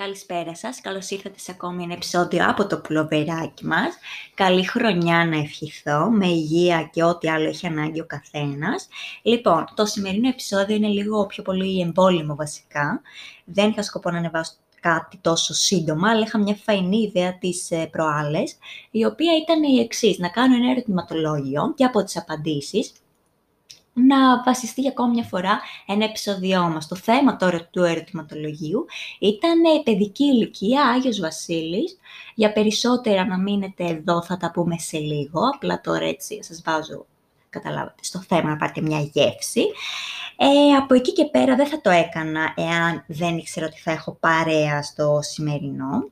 Καλησπέρα σας, καλώς ήρθατε σε ακόμη ένα επεισόδιο από το πουλοβεράκι μας. Καλή χρονιά να ευχηθώ, με υγεία και ό,τι άλλο έχει ανάγκη ο καθένας. Λοιπόν, το σημερινό επεισόδιο είναι λίγο πιο πολύ εμβόλυμο βασικά. Δεν είχα σκοπό να ανεβάσω κάτι τόσο σύντομα, αλλά είχα μια φαϊνή ιδέα τις ε, προάλλες, η οποία ήταν η εξής να κάνω ένα ερωτηματολόγιο και από τις απαντήσεις να βασιστεί για ακόμη μια φορά ένα επεισόδιό μας. Το θέμα τώρα του ερωτηματολογίου ήταν παιδική ηλικία, Άγιος Βασίλης. Για περισσότερα να μείνετε εδώ θα τα πούμε σε λίγο, απλά τώρα έτσι σας βάζω καταλάβατε, στο θέμα να πάρετε μια γεύση. Ε, από εκεί και πέρα δεν θα το έκανα εάν δεν ήξερα ότι θα έχω παρέα στο σημερινό.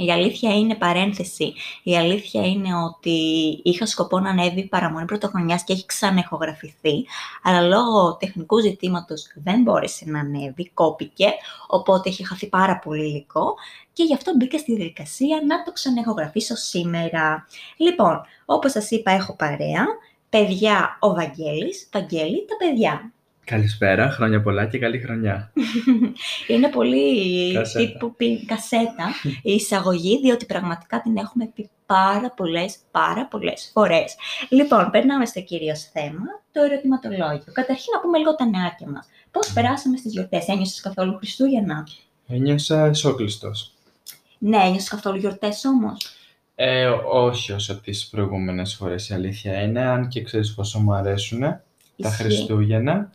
Η αλήθεια είναι παρένθεση. Η αλήθεια είναι ότι είχα σκοπό να ανέβει παραμονή πρωτοχρονιάς και έχει ξανεχογραφηθεί, αλλά λόγω τεχνικού ζητήματος δεν μπόρεσε να ανέβει, κόπηκε, οπότε έχει χαθεί πάρα πολύ υλικό και γι' αυτό μπήκα στη διαδικασία να το ξανεχογραφήσω σήμερα. Λοιπόν, όπως σας είπα έχω παρέα, παιδιά ο Βαγγέλης, Βαγγέλη τα παιδιά. Καλησπέρα, χρόνια πολλά και καλή χρονιά. Είναι πολύ κασέτα. τύπου κασέτα η εισαγωγή, διότι πραγματικά την έχουμε πει πάρα πολλές, πάρα πολλές φορές. Λοιπόν, περνάμε στο κύριο θέμα, το ερωτηματολόγιο. Καταρχήν να πούμε λίγο τα νεάκια μας. Πώς περάσαμε στις γιορτές, ένιωσες καθόλου Χριστούγεννα; Ένιωσα εσώκλειστος. Ναι, ένιωσες καθόλου γιορτές όμως; Ε, όχι όσο τις προηγούμενες φορές, η αλήθεια είναι, αν και ξέρεις πόσο μου αρέσουν τα Χριστούγεννα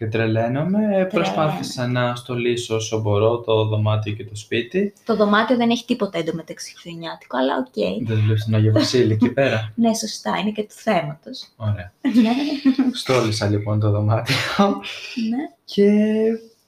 και τρελαίνομαι. Προσπάθησα να στολίσω όσο μπορώ το δωμάτιο και το σπίτι. Το δωμάτιο δεν έχει τίποτα εντωμεταξύ χριστουγεννιάτικο, αλλά OK. Okay. Δεν βλέπει τον Άγιο Βασίλη εκεί πέρα; ναι, σωστά, είναι και του θέματος. Ωραία. Ναι. Στόλισα λοιπόν το δωμάτιο. ναι. Και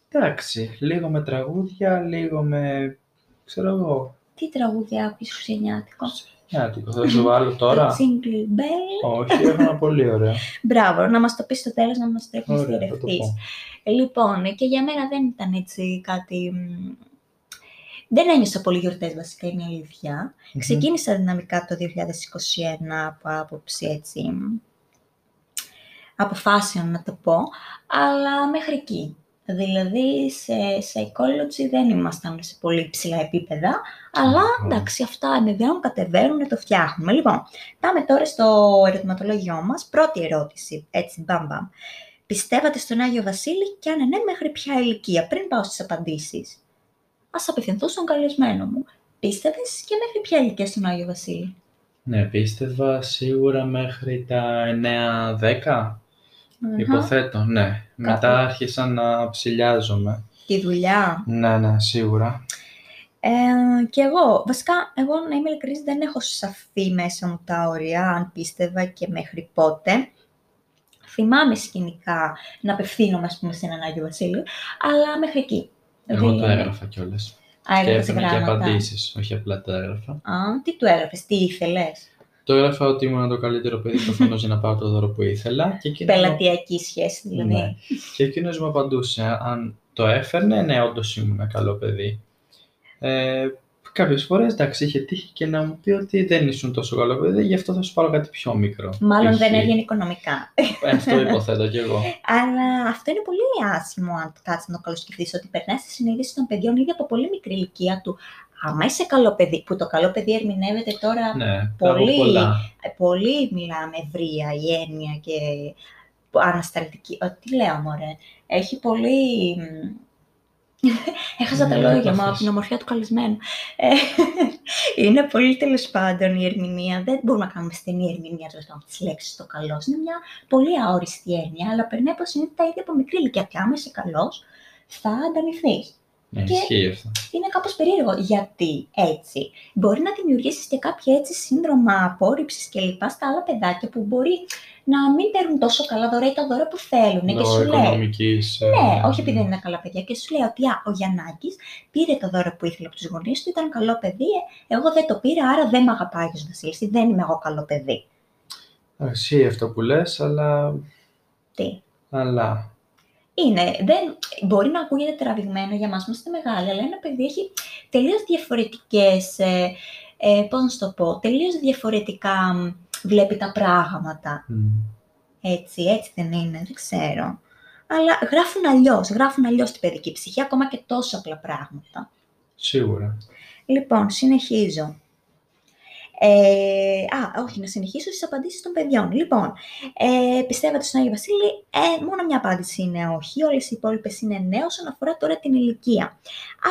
εντάξει, λίγο με τραγούδια, λίγο με. ξέρω εγώ. Τι τραγούδια άκουγε χριστουγεννιάτικο. Χριστουγεννιάτικο. Θα σου βάλω τώρα. Jingle bell. Όχι, έχω ένα πολύ ωραίο. Μπράβο, να μας το πεις στο τέλος να μας το έχεις διερευτείς. Λοιπόν, και για μένα δεν ήταν έτσι κάτι... Δεν ένιωσα πολύ γιορτές βασικά, είναι αλήθεια. Mm-hmm. Ξεκίνησα δυναμικά το 2021 από άποψη έτσι αποφάσεων να το πω, αλλά μέχρι εκεί. Δηλαδή, σε psychology δεν ήμασταν σε πολύ ψηλά επίπεδα, αλλά εντάξει, αυτά ανεβαίνουν, κατεβαίνουν, το φτιάχνουμε. Λοιπόν, πάμε τώρα στο ερωτηματολόγιό μας. Πρώτη ερώτηση, έτσι, μπαμ μπαμ. Πιστεύατε στον Άγιο Βασίλη και αν ναι, μέχρι ποια ηλικία, πριν πάω στις απαντήσεις. Ας απευθυνθώ στον καλεσμένο μου. Πίστευες και μέχρι ποια ηλικία στον Άγιο Βασίλη; Ναι, πίστευα σίγουρα μέχρι τα 9-10 mm Υποθέτω, ναι. Μετά άρχισα να ψηλιάζομαι. Τη δουλειά. Ναι, ναι, σίγουρα. Ε, και εγώ, βασικά, εγώ να είμαι ειλικρινής, δεν έχω σαφή μέσα μου τα όρια, αν πίστευα και μέχρι πότε. Θυμάμαι σκηνικά να απευθύνομαι, ας πούμε, σε έναν Άγιο Βασίλειο, αλλά μέχρι εκεί. Εγώ το έγραφα κιόλας. Α, και έφερε και απαντήσεις, όχι απλά το έγραφα. Α, τι του έγραφες, τι ήθελες; Το έγραφα ότι ήμουν το καλύτερο παιδί προφανώς για να πάω το δώρο που ήθελα. Και εκείνο... Πελατειακή σχέση δηλαδή. Ναι. Και εκείνος μου απαντούσε, αν το έφερνε, ναι, όντως ήμουν καλό παιδί. Ε, Κάποιες φορές εντάξει, είχε τύχει και να μου πει ότι δεν ήσουν τόσο καλό παιδί, γι' αυτό θα σου πάρω κάτι πιο μικρό. Μάλλον δεν έβγαινε οικονομικά. Ε, αυτό υποθέτω κι εγώ. Αλλά αυτό είναι πολύ άσχημο, αν κάτσεις να το καλοσκεφτείς, ότι περνάει στη συνείδηση των παιδιών ήδη από πολύ μικρή ηλικία του άμα είσαι καλό παιδί, που το καλό παιδί ερμηνεύεται τώρα ναι, πολύ, πολύ μιλάμε ευρεία η έννοια και ανασταλτική. Τι λέω, μωρέ; Έχει πολύ... Έχασα τα ναι, λόγια μου από την ομορφιά του καλεσμένου. Ε, είναι πολύ τέλος πάντων η ερμηνεία. Δεν μπορούμε να κάνουμε στενή ερμηνεία τέλο τη λέξη το καλός. Είναι μια πολύ αόριστη έννοια, αλλά περνάει από συνήθεια τα ίδια από μικρή ηλικία. Και άμα είσαι καλός, θα ανταμυφθείς. Ναι, και αυτό. Είναι κάπως περίεργο. Γιατί έτσι. Μπορεί να δημιουργήσεις και κάποια έτσι σύνδρομα απόρριψης και λοιπά στα άλλα παιδάκια που μπορεί να μην παίρνουν τόσο καλά δώρα ή τα δώρα που θέλουν. και σου λέει. Ε, ναι, όχι επειδή δεν είναι καλά παιδιά. Και σου λέει ότι α, ο Γιαννάκης πήρε το δώρο που ήθελε από τους γονείς του, ήταν καλό παιδί. Ε, εγώ δεν το πήρα, άρα δεν με αγαπάει ο Βασίλη. Δεν είμαι εγώ καλό παιδί. Εσύ αυτό που λες, αλλά. Τι; Αλλά είναι, δεν, μπορεί να ακούγεται τραβηγμένο για μας, είμαστε μεγάλοι, αλλά ένα παιδί έχει τελείως διαφορετικές, ε, ε, πώς να σου το πω, τελείως διαφορετικά βλέπει τα πράγματα. Έτσι, έτσι δεν είναι, δεν ξέρω. Αλλά γράφουν αλλιώς, γράφουν αλλιώς την παιδική ψυχή, ακόμα και τόσο απλά πράγματα. Σίγουρα. Λοιπόν, συνεχίζω. Ε, α, όχι, να συνεχίσω στις απαντήσεις των παιδιών. Λοιπόν, ε, πιστεύετε στον Άγιο Βασίλη, ε, μόνο μια απάντηση είναι όχι, όλες οι υπόλοιπες είναι ναι, όσον αφορά τώρα την ηλικία.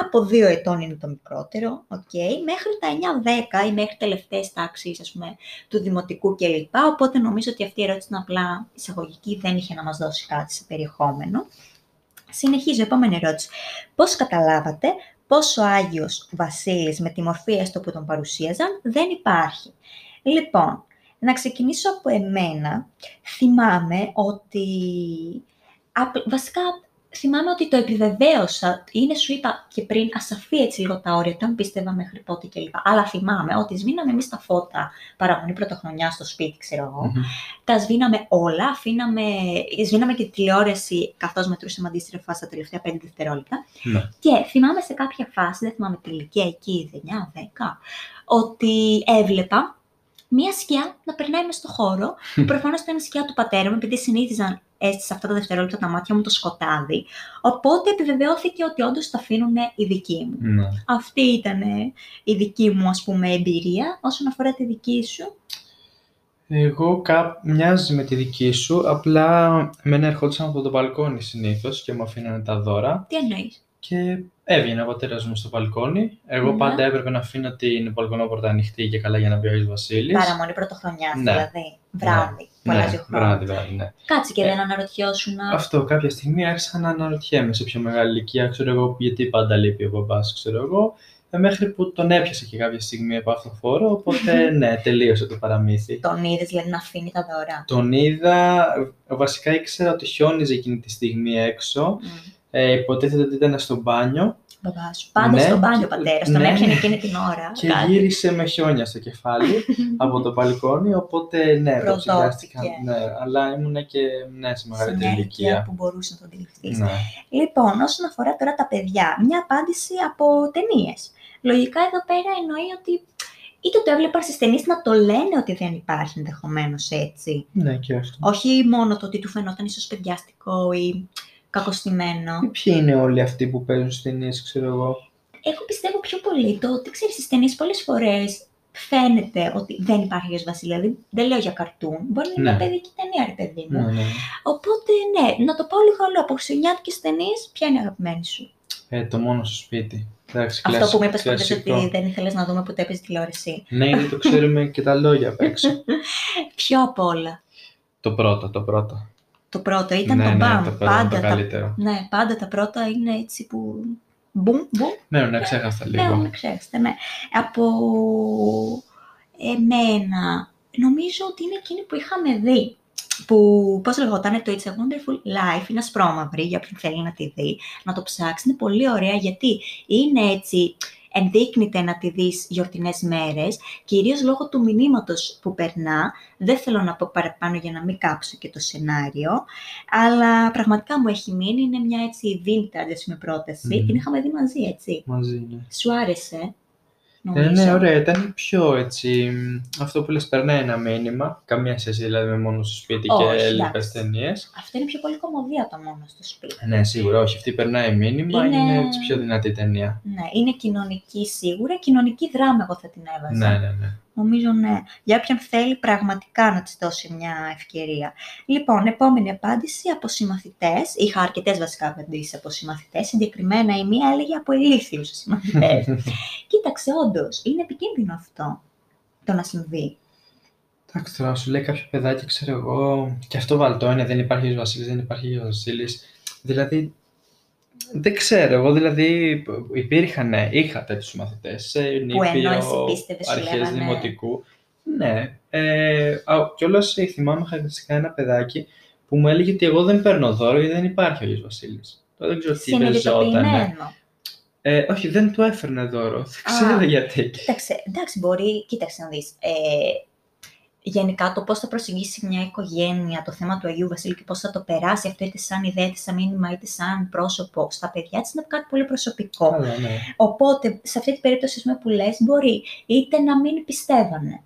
Από δύο ετών είναι το μικρότερο, okay, μέχρι τα 9-10 ή μέχρι τελευταίες τάξεις, ας πούμε, του δημοτικού κλπ. Οπότε νομίζω ότι αυτή η ερώτηση είναι απλά εισαγωγική, δεν είχε να μας δώσει κάτι σε περιεχόμενο. Συνεχίζω, επόμενη ερώτηση. Πώς καταλάβατε πως ο Άγιος Βασίλης με τη μορφή έστω που τον παρουσίαζαν δεν υπάρχει. Λοιπόν, να ξεκινήσω από εμένα. Θυμάμαι ότι... Βασικά θυμάμαι ότι το επιβεβαίωσα, είναι σου είπα και πριν ασαφή έτσι λίγο τα όρια, δεν πίστευα μέχρι πότε κλπ. Αλλά θυμάμαι ότι σβήναμε εμείς τα φώτα παραμονή πρωτοχρονιά στο σπίτι, ξέρω εγώ. Τα σβήναμε όλα, αφήναμε, σβήναμε και τη τηλεόραση καθώς μετρούσαμε αντίστροφα στα τελευταία 5 δευτερόλεπτα. Ναι. Και θυμάμαι σε κάποια φάση, δεν θυμάμαι την ηλικία εκεί, 9-10, ότι έβλεπα μία σκιά να περνάει μες στο χώρο. Προφανώς ήταν η σκιά του πατέρα μου, επειδή συνήθιζαν έτσι σε αυτά τα δευτερόλεπτα τα μάτια μου το σκοτάδι. Οπότε επιβεβαιώθηκε ότι όντως τα αφήνουν οι δικοί μου. Ναι. Αυτή ήταν η δική μου, ας πούμε, εμπειρία. Όσον αφορά τη δική σου, Εγώ κά... μοιάζει με τη δική σου, απλά εμένα ερχόντουσαν από το μπαλκόνι συνήθως και μου αφήνανε τα δώρα τι εννοείς; και έβγαινε ο πατέρας μου στο μπαλκόνι. Εγώ Ναι. πάντα έπρεπε να αφήνω την μπαλκονόπορτα ανοιχτή και καλά για να μπει ο Άγιος Βασίλης. Παραμονή πρωτοχρονιάς, Ναι. δηλαδή. Βράδυ, που ναι, αλλάζει ο χρόνος. βράδυ, βράδυ, ναι. Κάτσε και Ε, δεν αναρωτιώσουν. Αυτό κάποια στιγμή άρχισα να αναρωτιέμαι σε πιο μεγάλη ηλικία, ξέρω εγώ, γιατί πάντα λείπει ο μπαμπάς, ξέρω εγώ, ε, μέχρι που τον έπιασε και κάποια στιγμή από αυτό το φόρο, οπότε ναι, τελείωσε το παραμύθι. Τον είδες δηλαδή να αφήνει τα δώρα. Τον είδα, ε, βασικά ήξερα ότι χιόνιζε εκείνη τη στιγμή έξω, Μμ. ε, υποτίθεται ότι ήταν στο μπάνιο Μπαμπάς σου. Πάντα Ναι, στον μπάνιο και- ο πατέρα. Τον ναι, έπιανε ναι. εκείνη την ώρα. και κάτι. γύρισε με χιόνια στο κεφάλι από το μπαλκόνι, οπότε ναι, το Προδόθηκε. ψηφιάστηκα. Ναι, αλλά ήμουν και ναι, σε Σε μεγαλύτερη μια ηλικία ηλικία. που μπορούσες να το αντιληφθείς. Ναι. Λοιπόν, όσον αφορά τώρα τα παιδιά, μια απάντηση από ταινίες. Λογικά εδώ πέρα εννοεί ότι είτε το έβλεπαν στις ταινίες να το λένε ότι δεν υπάρχει ενδεχομένως έτσι. ναι, και αυτό. Όχι μόνο το ότι του φαινόταν ίσως παιδιάστικο ή κακοστημένο. Ε, Ποιοι είναι όλοι αυτοί που παίζουν στις ταινίες, ξέρω εγώ; Εγώ πιστεύω πιο πολύ το ότι ξέρεις στις ταινίες πολλές φορές φαίνεται ότι δεν υπάρχει Άγιος Βασίλη. Δηλαδή, δεν λέω για καρτούν. Μπορεί να είναι Ναι. μια παιδική ταινία, ρε παιδί μου. Ναι, ναι. Οπότε, ναι, να το πω λίγο άλλο. Από χριστουγεννιάτικε ταινίες, ποια είναι η αγαπημένη σου; Ε, το μόνο στο σπίτι. Εντάξει, Αυτό κλασ- που μου είπες πρώτα κλασικό. ότι δεν ήθελες να δούμε που το έπαιζε τηλεόραση. Ναι, γιατί το ξέρουμε και τα λόγια απ' έξω. Ποιο απ' όλα. το πρώτο, το πρώτο. Το πρώτο ήταν ναι, το ναι, μπαμ. το πρώτο, πάντα, το τα, καλύτερο. ναι, πάντα τα πρώτα είναι έτσι που. Μπουμ, μπουμ. Ναι, ναι, ξέχασα Ναι, λίγο. ναι, ξέρετε, ναι. Από εμένα, νομίζω ότι είναι εκείνη που είχαμε δει. Που, πώς λεγόταν, το It's a Wonderful Life, είναι ασπρόμαυρη για όποιον θέλει να τη δει, να το ψάξει. Είναι πολύ ωραία γιατί είναι έτσι, ενδείκνυται να τη δεις γιορτινές μέρες, κυρίως λόγω του μηνύματος που περνά. Δεν θέλω να πω παραπάνω για να μην κάψω και το σενάριο, αλλά πραγματικά μου έχει μείνει, είναι μια έτσι vintage ας πούμε, πρόταση. Μμμ. Την είχαμε δει μαζί, έτσι. Μαζί, ναι. Σου άρεσε, Ε, νομίζω. ναι, ωραία, ήταν πιο έτσι. μ, Αυτό που λες περνάει ένα μήνυμα. Καμία σχέση δηλαδή με μόνο στο σπίτι Όχι, και εντάξει. λοιπέ ταινίες. Αυτό είναι πιο πολύ κομμωδία το μόνο στο σπίτι. Ναι, σίγουρα, όχι. Αυτή περνάει μήνυμα, Είναι- είναι, έτσι πιο δυνατή ταινία. Ναι, είναι κοινωνική σίγουρα, κοινωνική δράμα εγώ θα την έβαζα. Ναι, ναι, ναι. Νομίζω ναι. Για όποιον θέλει πραγματικά να της δώσει μια ευκαιρία. Λοιπόν, επόμενη απάντηση από συμμαθητές. Είχα αρκετές βασικά απαντήσεις από συμμαθητές. Συγκεκριμένα η μία έλεγε από ηλίθιους συμμαθητές. Κοίταξε, όντως, είναι επικίνδυνο αυτό το να συμβεί. Εντάξει, τώρα σου λέει κάποιο παιδάκι, ξέρω εγώ, και αυτό βαλτό είναι, δεν υπάρχει ο Βασίλης, δεν υπάρχει ο Βασίλης. Δηλαδή, δεν ξέρω, εγώ δηλαδή υπήρχαν, ναι, είχα τέτοιους μαθητές σε ενώ εσύ νήπιο, πίστευες, σου αρχές λέγανε. δημοτικού. Ναι, ε, α, κιόλας ε, θυμάμαι χαρακτηριστικά ένα παιδάκι που μου έλεγε ότι εγώ δεν παίρνω δώρο γιατί δεν υπάρχει ο Άγιος Βασίλης. Τώρα δεν ξέρω τι παίζονταν. Συνειδητοποιημένο. Ε, όχι, δεν του έφερνε δώρο. Δεν ξέρω γιατί. Κοίταξε, εντάξει, μπορεί, κοίταξε να δεις. Ε, γενικά το πώς θα προσεγγίσει μια οικογένεια το θέμα του Αγίου Βασίλη και πώς θα το περάσει αυτό είτε σαν ιδέα, είτε σαν μήνυμα, είτε σαν πρόσωπο στα παιδιά της είναι κάτι πολύ προσωπικό. Καλά, ναι. Οπότε, σε αυτή την περίπτωση ας πούμε, που λες, μπορεί είτε να μην πιστεύανε,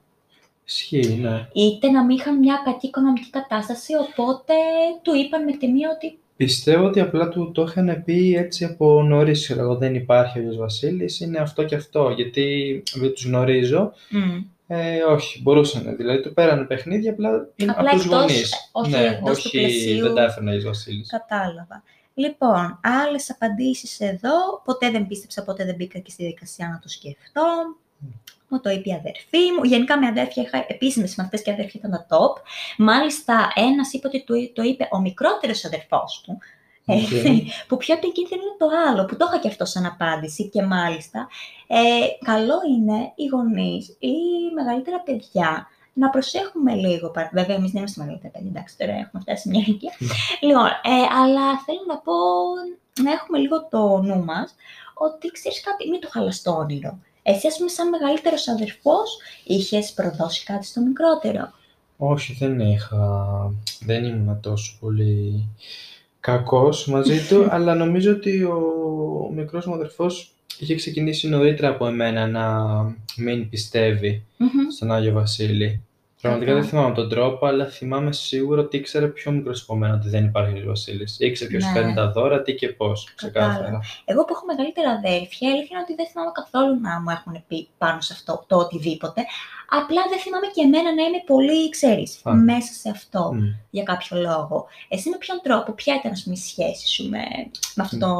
Ισχύει, ναι. είτε να μην είχαν μια κακή οικονομική κατάσταση, οπότε του είπαν με τη μία ότι Πιστεύω ότι απλά του το είχαν πει έτσι από νωρίς. Εγώ δεν υπάρχει ο Άγιος Βασίλης, είναι αυτό και αυτό. Γιατί δεν τους γνωρίζω. Μμ. Ε, όχι, μπορούσαν. Δηλαδή του πέρανε παιχνίδια απλά, είναι Απλά από τους εκτός- γονείς. όχι, ναι, εντός του όχι, πλαισίου. δεν τα έφερε ο Άγιος Βασίλης. Κατάλαβα. Λοιπόν, άλλες απαντήσεις εδώ. Ποτέ δεν πίστεψα, ποτέ δεν μπήκα και στη διαδικασία να το σκεφτώ. Μου το είπε η αδερφή μου. Γενικά με αδέρφια είχα επίσης συμμαθητές και αδέρφια ήταν τα top. Μάλιστα, ένας είπε ότι του- το είπε ο μικρότερος αδερφός του. Οκ. Έτσι, που πιο επικίνδυνο είναι το άλλο, που το είχα και αυτό σαν απάντηση και μάλιστα ε, καλό είναι οι γονείς ή μεγαλύτερα παιδιά να προσέχουμε λίγο. παρα- Βέβαια, εμείς δεν είμαστε μεγαλύτερα παιδιά, εντάξει, τώρα έχουμε φτάσει σε μια ηλικία. λοιπόν, ε, αλλά θέλω να πω να έχουμε λίγο το νου μας ότι ξέρεις κάτι, μην το χαλάς το όνειρο. Εσύ, ας πούμε, σαν μεγαλύτερος αδερφός, είχες προδώσει κάτι στο μικρότερο. Όχι, δεν είχα. Δεν ήμουν τόσο πολύ κακός μαζί του, αλλά νομίζω ότι ο μικρός μου αδερφός είχε ξεκινήσει νωρίτερα από εμένα να μην πιστεύει Μμμ. στον Άγιο Βασίλη. Πραγματικά Αχα. δεν θυμάμαι τον τρόπο, αλλά θυμάμαι σίγουρα ότι ήξερε πιο μικρό από μένα ότι δεν υπάρχει Άγιος Βασίλης. Ήξερε ποιος Ναι. παίρνει τα δώρα, τι και πώς, ξεκάθαρα. Κατάλαβα. Εγώ που έχω μεγαλύτερα αδέρφια, η αλήθεια είναι ότι δεν θυμάμαι καθόλου να μου έχουν πει πάνω σε αυτό το οτιδήποτε. Απλά δεν θυμάμαι και εμένα να είμαι πολύ, ξέρεις, Α. μέσα σε αυτό Μμ. για κάποιο λόγο. Εσύ με ποιον τρόπο, ποια ήταν ας πούμε, η σχέση σου με, με αυτό το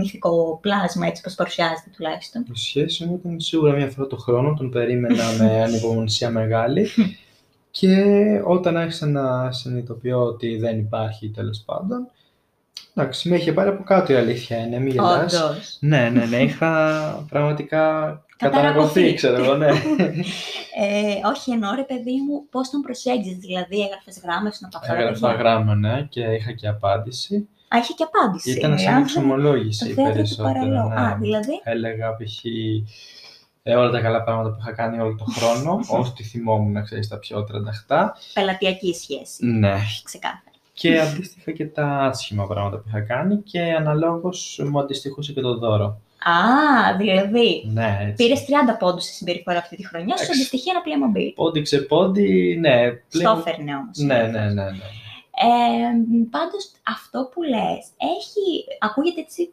μυθικό πλάσμα, έτσι όπως παρουσιάζεται τουλάχιστον; Η σχέση μου ήταν σίγουρα μία φορά το χρόνο, τον περίμενα με ανυπομονησία μεγάλη και όταν άρχισα να συνειδητοποιώ ότι δεν υπάρχει τέλος πάντων, εντάξει, με είχε πάρει από κάτω η αλήθεια είναι, μην γελάς. Όντως. Ναι, ναι, ναι, είχα πραγματικά Καταρακωθεί. καταρακωθεί, ξέρω εγώ, ναι. Ε, όχι, εννοώ ρε παιδί μου, πώς τον προσέγγιζες, δηλαδή έγραφες γράμμες να αυτά τα Έγραφα παιδιά; γράμμα, ναι, και είχα και απάντηση. Α, είχε και απάντηση. Ήταν ε, σαν αν- εξομολόγηση Το θέατρο του περισσότερο, παραλόγου. ναι. Α, δηλαδή; Έλεγα π.χ. ε, όλα τα καλά πράγματα που είχα κάνει όλο τον χρόνο, ό,τι θυμόμουν, να ξέρεις, τα πιο τρανταχτά. Πελατειακή σχέση. Ναι, Ξεκάθαρα. και αντίστοιχα και τα άσχημα πράγματα που είχα κάνει και αναλόγως μου αντιστοιχούσε και το δώρο. Α, δηλαδή. Ναι, έτσι. Πήρες 30 πόντους στη συμπεριφορά αυτή τη χρονιά, σου Εντάξει. αντιστοιχεί ένα Playmobil. Πόντι ξεπόντι, ναι. Στο πλέον- έφερνε όμως. Ναι, ναι, ναι, ναι. Ε, Πάντως αυτό που λες έχει. ακούγεται έτσι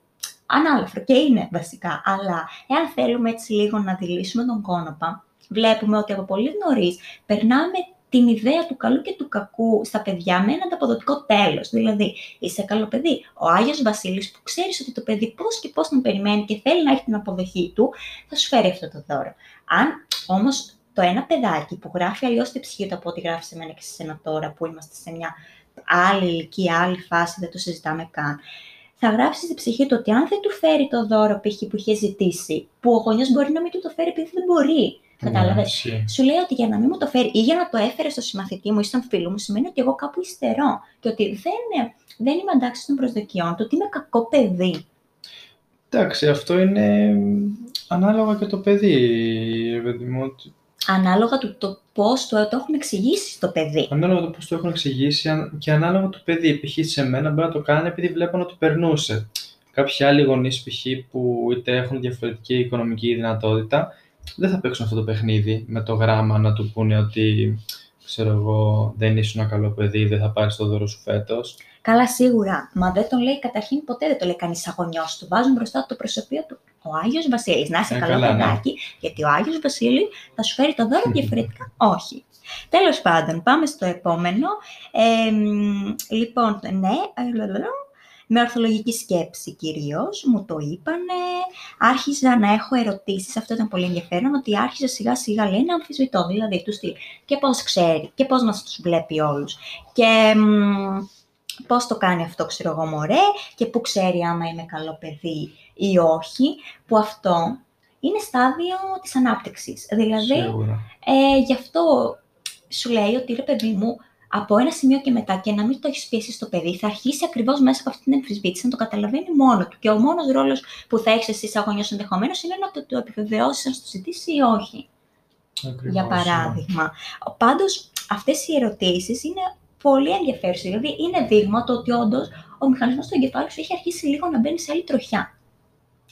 ανάλαφρο και είναι βασικά. Αλλά εάν θέλουμε έτσι λίγο να δηλήσουμε τον κόνοπα, βλέπουμε ότι από πολύ νωρίς περνάμε την ιδέα του καλού και του κακού στα παιδιά με ένα ανταποδοτικό τέλος. Δηλαδή, είσαι καλό παιδί. Ο Άγιος Βασίλης που ξέρεις ότι το παιδί πώς και πώς τον περιμένει και θέλει να έχει την αποδοχή του, θα σου φέρει αυτό το δώρο. Αν όμως το ένα παιδάκι που γράφει αλλιώς την ψυχή του από ό,τι γράφεις σε μένα και σε σένα τώρα που είμαστε σε μια άλλη ηλικία, άλλη φάση, δεν το συζητάμε καν, θα γράψεις στην ψυχή του ότι αν δεν του φέρει το δώρο π.χ. που είχε ζητήσει, που ο γονιός μπορεί να μην του το φέρει επειδή δεν μπορεί. Κατάλαβες; Ναι, ισχύει. Σου λέει ότι για να μην μου το φέρει ή για να το έφερε στο συμμαθητή μου ή στον φίλο μου, σημαίνει ότι εγώ κάπου υστερώ και ότι δεν, δεν είμαι αντάξει των προσδοκιών του, ότι είμαι κακό παιδί. Εντάξει, αυτό είναι ανάλογα και το παιδί, ρε παιδί μου. Ότι- Ανάλογα του το πώς το, το έχουμε εξηγήσει στο παιδί. Ανάλογα το πώς το έχουν εξηγήσει αν- και ανάλογα το παιδί. Π.χ. σε μένα μπορεί να το κάνει επειδή βλέπουν ότι περνούσε. Κάποιοι άλλοι γονείς, π.χ. που είτε έχουν διαφορετική οικονομική δυνατότητα, δεν θα παίξουν αυτό το παιχνίδι με το γράμμα να του πούνε ότι ξέρω εγώ, δεν ήσουν ένα καλό παιδί, δεν θα πάρεις το δώρο σου φέτος. Καλά, σίγουρα. Μα δεν τον λέει καταρχήν ποτέ δεν το λέει κανείς αγωνιό του. Βάζουν μπροστά του το προσωπείο του. Ο Άγιος Βασίλης. Να είσαι Ε, καλό καλά, ναι. παιδάκι, γιατί ο Άγιος Βασίλη θα σου φέρει το δώρο διαφορετικά. Όχι. Τέλος πάντων, πάμε στο επόμενο. Ε, μ, λοιπόν, ναι, ε, λαλαλα, με ορθολογική σκέψη κυρίως, μου το είπανε, άρχιζα να έχω ερωτήσεις, αυτό ήταν πολύ ενδιαφέρον, ότι άρχιζα σιγά σιγά λέει να αμφισβητώ, δηλαδή τους στυλ και πώς ξέρει και πώς μας τους βλέπει όλους και μ, πώς το κάνει αυτό, ξέρω εγώ, μωρέ, και πού ξέρει άμα είμαι καλό παιδί ή όχι, που αυτό είναι στάδιο της ανάπτυξης. Δηλαδή, Σίγουρα. ε, γι' αυτό σου λέει ότι ρε παιδί μου, από ένα σημείο και μετά και να μην το έχεις πιέσει στο παιδί, θα αρχίσει ακριβώς μέσα από αυτή την εμφισβήτηση να το καταλαβαίνει μόνο του. Και ο μόνος ρόλος που θα έχεις εσύ, σαν γονιός ενδεχομένως, είναι να το, το επιβεβαιώσεις αν στο ζητήσει ή όχι. Ακριβώς, για ναι. παράδειγμα. Πάντως, αυτές οι ερωτήσεις είναι πολύ ενδιαφέρουσε. Δηλαδή, είναι δείγμα το ότι όντως ο μηχανισμός του εγκεφάλου σου έχει αρχίσει λίγο να μπαίνει σε άλλη τροχιά.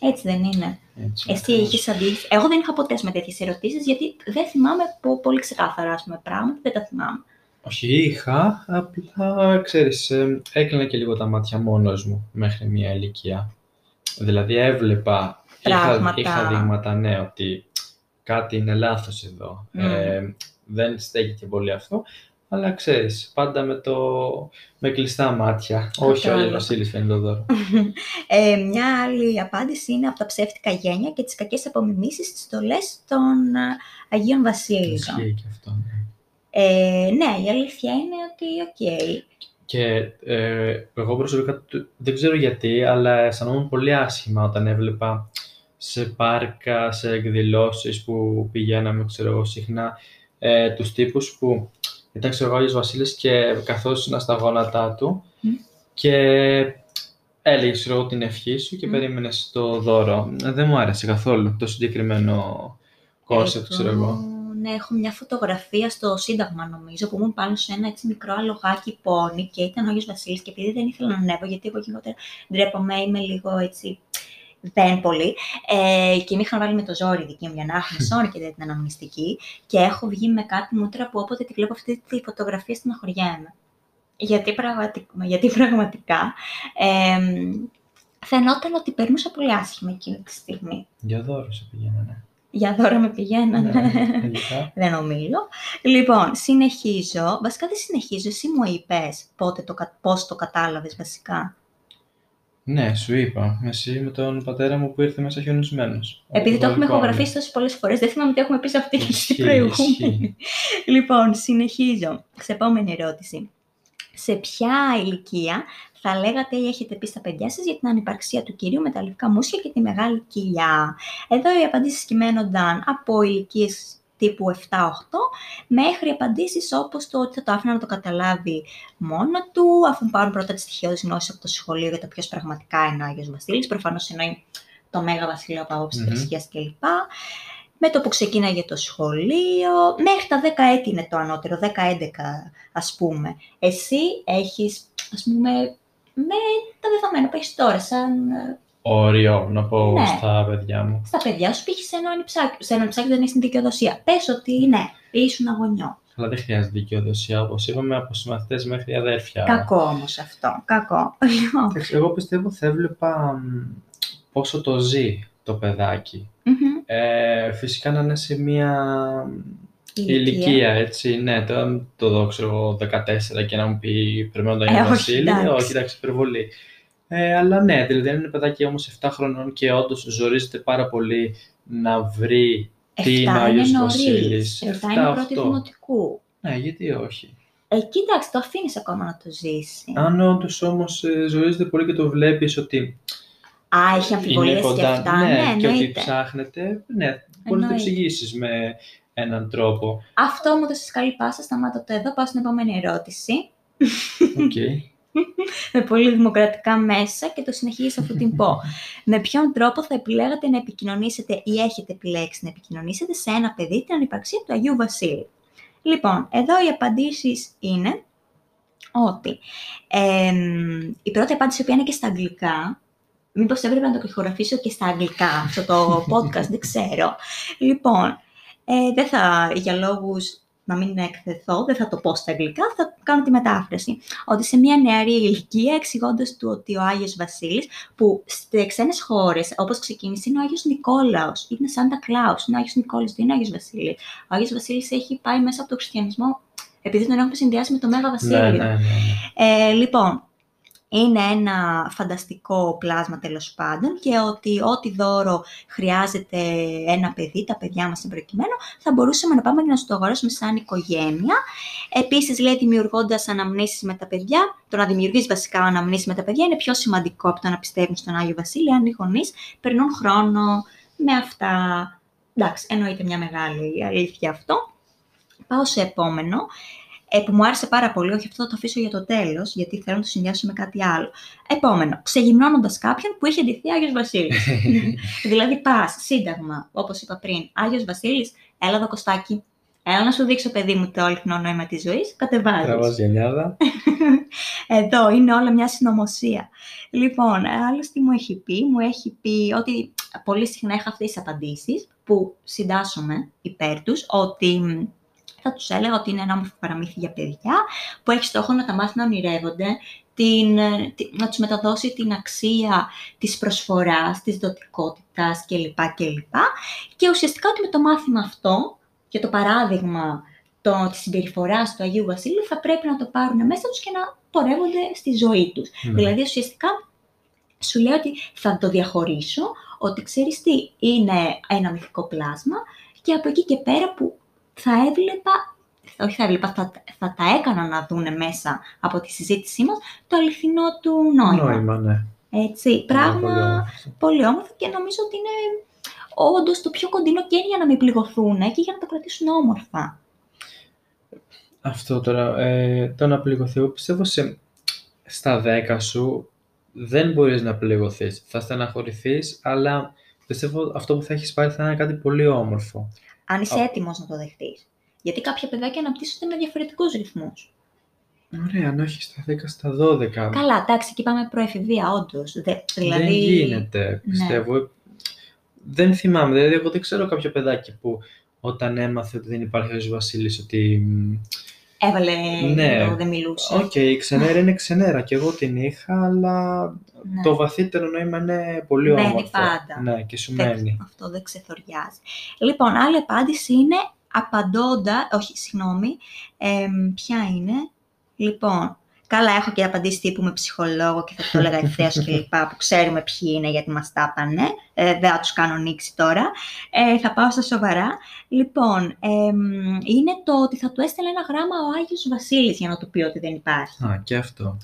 Έτσι δεν είναι; Έτσι, Εσύ ακριβώς. είχε αντίληψη; Εγώ δεν είχα ποτέ με τέτοιες ερωτήσεις, γιατί δεν θυμάμαι πο- πολύ ξεκάθαρα ας πούμε, πράγματα, δεν τα θυμάμαι. Όχι, είχα, απλά, ξέρεις, ε, έκλεινα και λίγο τα μάτια μόνος μου μέχρι μια ηλικία. Δηλαδή έβλεπα, είχα, Πράγματα. είχα δείγματα, ναι, ότι κάτι είναι λάθος εδώ. Μμ. Ε, δεν στέκει και πολύ αυτό, αλλά ξέρεις, πάντα με, το, με κλειστά μάτια. Όχι, ο Άγιος Κατάλαβα. Βασίλης φέρνει το δώρο. Ε, μια άλλη απάντηση είναι από τα ψεύτικα γένια και τις κακές απομιμήσεις στις στολές των ε, Αγίων Βασίλειδων. Ισχύει και αυτό, ναι. Ε, ναι, η αλήθεια είναι ότι, οκ, Και ε, εγώ προσωπικά του- δεν ξέρω γιατί, αλλά αισθανόμουν πολύ άσχημα όταν έβλεπα σε πάρκα, σε εκδηλώσεις που πηγαίναμε, ξέρω εγώ, συχνά, ε, τους τύπους που ήταν, ξέρω εγώ, ο Άγιος Βασίλης και καθόσουν στα γόνατά του Μμ. και έλεγε, ξέρω εγώ, την ευχή σου και Μμ. περίμενες το δώρο. Ε, Δεν μου άρεσε καθόλου το συγκεκριμένο κόνσεπτ, ξέρω εγώ. Ναι, έχω μια φωτογραφία στο Σύνταγμα, νομίζω, που ήμουν πάνω σε ένα έτσι μικρό αλογάκι πόνι και ήταν ο Άγιος Βασίλης και επειδή δεν ήθελα να ανέβω, γιατί εγώ γενικότερα ντρέπομαι, είμαι λίγο έτσι δεν πολύ. Ε, και με είχαν βάλει με το ζόρι δική μου για να έχουμε σώνη και δεν την αναμνηστική. Και έχω βγει με κάτι μούτρα που όποτε τη βλέπω αυτή τη φωτογραφία στεναχωριέμαι. Γιατί, πραγματικ... γιατί πραγματικά ε, φαινόταν ότι περνούσα πολύ άσχημα εκείνη τη στιγμή. Για δώρο σε πηγαίνανε. Για δώρα με πηγαίνανε. Ναι, τελικά. δεν νομίζω. Λοιπόν, συνεχίζω. Βασικά δεν συνεχίζω. Εσύ μου είπες πότε το, κα- πώς το κατάλαβες βασικά; Ναι, σου είπα. Εσύ με τον πατέρα μου που ήρθε μέσα χιονισμένος. Επειδή το έχουμε Βαλκόνι. ηχογραφήσει τόσες πολλές φορές, δεν θυμάμαι τι έχουμε πει σε αυτή Ισχύει, την προηγούμενη. ισχύει. λοιπόν, συνεχίζω. Σε επόμενη ερώτηση. Σε ποια ηλικία θα λέγατε ή έχετε πει στα παιδιά σας για την ανυπαρξία του κυρίου με τα λευκά μουσια και τη μεγάλη κοιλιά. Εδώ οι απαντήσεις κυμαίνονταν από ηλικίες τύπου 7-8 μέχρι απαντήσεις όπως το ότι θα το άφηνα να το καταλάβει μόνο του, αφού πάρουν πρώτα τις στοιχειώδεις γνώσεις από το σχολείο για το ποιος πραγματικά είναι ο Άγιος Βασίλης. Προφανώς εννοεί το Μέγα Βασίλειο από άποψη Μμμ. θρησκείας κλπ. Με το που ξεκίναγε το σχολείο, μέχρι τα 10 έτη είναι το ανώτερο, 10-11 ας πούμε. Εσύ έχεις, ας πούμε, με τα δεδομένα που έχεις τώρα, σαν ε, Όριο, να πω Ναι. στα παιδιά μου. στα παιδιά σου πήγες σε ένα ανιψάκι, σε ένα ανιψάκι δεν έχεις την δικαιοδοσία. Πες ότι ναι, ήσουν αγωνιό. Αλλά δεν χρειάζεται δικαιοδοσία, όπως είπαμε, από συμμαθητές μέχρι αδέρφια. Κακό όμως αυτό, κακό. Λοιπόν, Εντάξει, Εγώ πιστεύω θα έβλεπα μ, πόσο το ζει το παιδάκι. μμμ, Ε, φυσικά να είναι σε μια ηλικία. ηλικία, έτσι. Ναι, τώρα μην το δω, ξέρω εγώ, 14 και να μου πει περιμένω τον Ε, Άγιο όχι, Βασίλη. εντάξει. Όχι, εντάξει, υπερβολή. Ε, αλλά ναι, δηλαδή αν είναι παιδάκι όμως 7 χρονών και όντως ζορίζεται πάρα πολύ να βρει τι είναι ο Εφτά Άγιος είναι Βασίλης. νωρίς, εφτά Εφτά, είναι πρώτη αυτό. δημοτικού. Ναι, γιατί όχι. Εκεί εντάξει, το αφήνεις ακόμα να το ζήσει. Αν όντως όμως ε, ζορίζεται πολύ και το βλέπεις ότι Α, έχει αμφιβολίες είναι και κοντά, αυτά. ναι, Ναι, και ότι εννοείται. ψάχνετε, ναι, μπορείς να το Εννοείται. εξηγήσεις με έναν τρόπο. Αυτό μου έδωσε καλή πάσα, σταμάτα το εδώ, πάω στην επόμενη ερώτηση. Οκ. με πολύ δημοκρατικά μέσα και το συνεχίζω αφού την πω. με ποιον τρόπο θα επιλέγατε να επικοινωνήσετε ή έχετε επιλέξει να επικοινωνήσετε σε ένα παιδί την ανυπαρξία του Αγίου Βασίλη; Λοιπόν, εδώ οι απαντήσεις είναι ότι εμ, η πρώτη απάντηση, η οποία είναι και στα αγγλικά, μήπως έπρεπε να το ηχογραφήσω και στα αγγλικά αυτό το podcast, δεν ξέρω. Λοιπόν, ε, δεν θα, για λόγους να μην εκθεθώ, δεν θα το πω στα αγγλικά, θα κάνω τη μετάφραση. Ότι σε μια νεαρή ηλικία, εξηγώντας του ότι ο Άγιος Βασίλης, που σε ξένες χώρες, όπως ξεκίνησε, είναι ο Άγιος Νικόλαος, είναι Σάντα Κλάους, είναι ο Άγιος Νικόλαος, δεν είναι ο Άγιος Βασίλης. Ο Άγιος Βασίλης έχει πάει μέσα από το χριστιανισμό, επειδή τον έχουμε συνδυάσει με το Μέγα Βασίλειο. Ναι, ναι, ναι. ναι. Ε, λοιπόν, είναι ένα φανταστικό πλάσμα τέλος πάντων και ότι ό,τι δώρο χρειάζεται ένα παιδί, τα παιδιά μας προκειμένου, θα μπορούσαμε να πάμε και να σου το αγοράσουμε σαν οικογένεια. Επίσης, λέει, δημιουργώντας αναμνήσεις με τα παιδιά, το να δημιουργείς βασικά αναμνήσεις με τα παιδιά είναι πιο σημαντικό από το να πιστεύουν στον Άγιο Βασίλη, αν οι γονείς περνούν χρόνο με αυτά. Εντάξει, εννοείται μια μεγάλη αλήθεια αυτό. Πάω σε επόμενο ε, που μου άρεσε πάρα πολύ, όχι αυτό θα το αφήσω για το τέλος, γιατί θέλω να το συνδυάσω με κάτι άλλο. Επόμενο, ξεγυμνώνοντας κάποιον που είχε ντυθεί Άγιος Βασίλης. δηλαδή πας, σύνταγμα, όπως είπα πριν, Άγιος Βασίλης, έλα εδώ Κωστάκι, έλα να σου δείξω παιδί μου το αληθινό νόημα της ζωής, κατεβάζεις. Τραβάς γενιάδα. Εδώ είναι όλα μια συνωμοσία. Λοιπόν, άλλο τι μου έχει πει, μου έχει πει ότι πολύ συχνά έχω αυτές τις απαντήσεις που συντάσσομαι υπέρ τους, ότι μ, θα τους έλεγα ότι είναι ένα όμορφο παραμύθι για παιδιά που έχει στόχο να τα μάθει να ονειρεύονται, την, να τους μεταδώσει την αξία της προσφοράς, της δοτικότητας κλπ. κλπ. Και ουσιαστικά ότι με το μάθημα αυτό και το παράδειγμα το, της συμπεριφοράς του Αγίου Βασίλειου θα πρέπει να το πάρουν μέσα τους και να πορεύονται στη ζωή τους. Ναι. Δηλαδή ουσιαστικά σου λέει ότι θα το διαχωρίσω, ότι ξέρεις τι είναι ένα μυθικό πλάσμα και από εκεί και πέρα που θα έβλεπα όχι θα έβλεπα, θα, θα τα έκανα να δούνε μέσα από τη συζήτησή μας το αληθινό του νόημα. Νόημα, ναι. Έτσι, πράγμα πολύ όμορφο. και νομίζω ότι είναι όντως το πιο κοντινό και για να μην πληγωθούν και για να το κρατήσουν όμορφα. Αυτό τώρα, ε, το να πληγωθεί, εγώ πιστεύω σε, στα δέκα σου δεν μπορείς να πληγωθείς. Θα στεναχωρηθείς, αλλά πιστεύω αυτό που θα έχεις πάρει θα είναι κάτι πολύ όμορφο. Αν είσαι έτοιμος να το δεχτείς. Γιατί κάποια παιδάκια αναπτύσσονται με διαφορετικούς ρυθμούς. Ωραία, αν όχι στα 10, στα 12. Καλά, εντάξει, εκεί πάμε προεφηβεία, όντως. Δηλαδή... Δεν γίνεται, ναι. πιστεύω. Ναι. Δεν θυμάμαι, δηλαδή εγώ δεν ξέρω κάποιο παιδάκι που όταν έμαθε ότι δεν υπάρχει ο Βασίλης, ότι... Έβαλε ναι. το δεν μιλούσε. OK, okay, η ξενέρα είναι ξενέρα και εγώ την είχα, αλλά ναι. το βαθύτερο νόημα είναι πολύ μένει όμορφο. πάντα. Ναι, και σου μένει. Αυτό δεν ξεθοριάζει. Λοιπόν, άλλη απάντηση είναι απαντώντα, όχι, συγγνώμη, ε, ποια είναι. Λοιπόν, καλά έχω και απαντήσει τύπου με ψυχολόγο και θα το έλεγα ευθέως και λοιπά, που ξέρουμε ποιοι είναι γιατί μας τα έπανε. Ε, δεν θα τους κάνω νήξη τώρα. Ε, θα πάω στα σοβαρά. Λοιπόν, ε, είναι το ότι θα του έστελνε ένα γράμμα ο Άγιος Βασίλης για να του πει ότι δεν υπάρχει. Α, και αυτό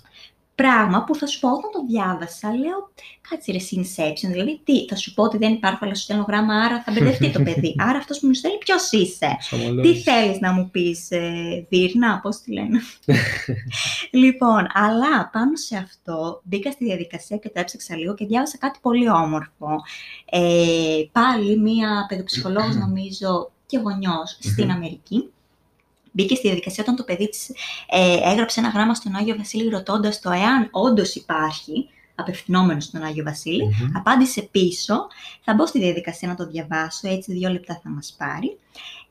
πράγμα που θα σου πω όταν το διάβασα, λέω, κάτσε ρε Inception, δηλαδή τι, θα σου πω ότι δεν υπάρχει, αλλά σου στέλνω γράμμα, άρα θα μπερδευτεί το παιδί. Άρα αυτός που μου στέλνει ποιος είσαι; τι θέλεις να μου πεις, ε, Δύρνα, πώς τη λένε; λοιπόν, αλλά πάνω σε αυτό μπήκα στη διαδικασία και το έψαξα λίγο και διάβασα κάτι πολύ όμορφο. Ε, πάλι μία παιδοψυχολόγος νομίζω και γονιός στην Αμερική, μπήκε στη διαδικασία όταν το παιδί της ε, έγραψε ένα γράμμα στον Άγιο Βασίλη ρωτώντας το εάν όντως υπάρχει, απευθυνόμενος στον Άγιο απάντησε πίσω. Θα μπω στη διαδικασία να το διαβάσω, έτσι δύο λεπτά θα μας πάρει.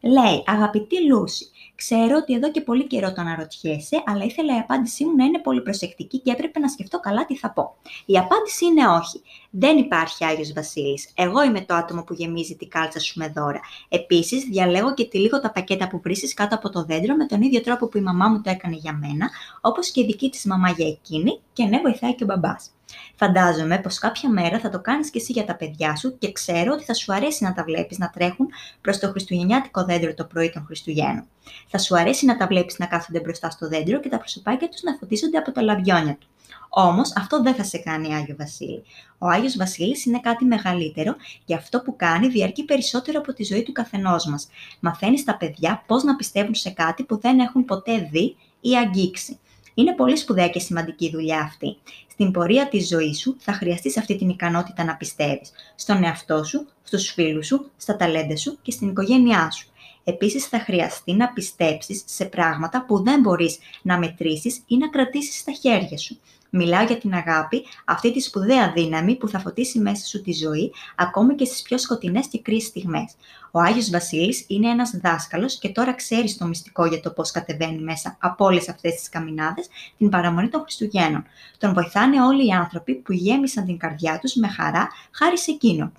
Λέει, αγαπητή Λούση, ξέρω ότι εδώ και πολύ καιρό το αναρωτιέσαι, αλλά ήθελα η απάντησή μου να είναι πολύ προσεκτική και έπρεπε να σκεφτώ καλά τι θα πω. Η απάντηση είναι όχι. Δεν υπάρχει Άγιος Βασίλης. Εγώ είμαι το άτομο που γεμίζει την κάλτσα σου με δώρα. Επίσης, διαλέγω και τυλίγω τα πακέτα που βρίσκεις κάτω από το δέντρο με τον ίδιο τρόπο που η μαμά μου το έκανε για μένα, όπως και η δική της μαμά για εκείνη και ναι βοηθάει και ο μπαμπάς. Φαντάζομαι πως κάποια μέρα θα το κάνεις και εσύ για τα παιδιά σου και ξέρω ότι θα σου αρέσει να τα βλέπεις να τρέχουν προς το χριστουγεννιάτικο δέντρο το πρωί των Χριστουγέννων. Θα σου αρέσει να τα βλέπεις να κάθονται μπροστά στο δέντρο και τα προσωπάκια τους να φωτίζονται από τα λαμπιόνια του. Όμως αυτό δεν θα σε κάνει Άγιο Βασίλη. Ο Άγιος Βασίλης είναι κάτι μεγαλύτερο και αυτό που κάνει διαρκεί περισσότερο από τη ζωή του καθενός μας. Μαθαίνεις στα παιδιά πώς να πιστεύουν σε κάτι που δεν έχουν ποτέ δει ή αγγίξει. Είναι πολύ σπουδαία και σημαντική δουλειά αυτή. Στην πορεία της ζωής σου θα χρειαστείς αυτή την ικανότητα να πιστεύεις. Στον εαυτό σου, στους φίλους σου, στα ταλέντα σου και στην οικογένειά σου. Επίσης θα χρειαστεί να πιστέψεις σε πράγματα που δεν μπορείς να μετρήσεις ή να κρατήσεις στα χέρια σου. Μιλάω για την αγάπη, αυτή τη σπουδαία δύναμη που θα φωτίσει μέσα σου τη ζωή, ακόμη και στις πιο σκοτεινές και κρύες στιγμές. Ο Άγιος Βασίλης είναι ένας δάσκαλος και τώρα ξέρεις το μυστικό για το πώς κατεβαίνει μέσα από όλες αυτές τις καμινάδες την παραμονή των Χριστουγέννων. Τον βοηθάνε όλοι οι άνθρωποι που γέμισαν την καρδιά τους με χαρά χάρη σε εκείνον.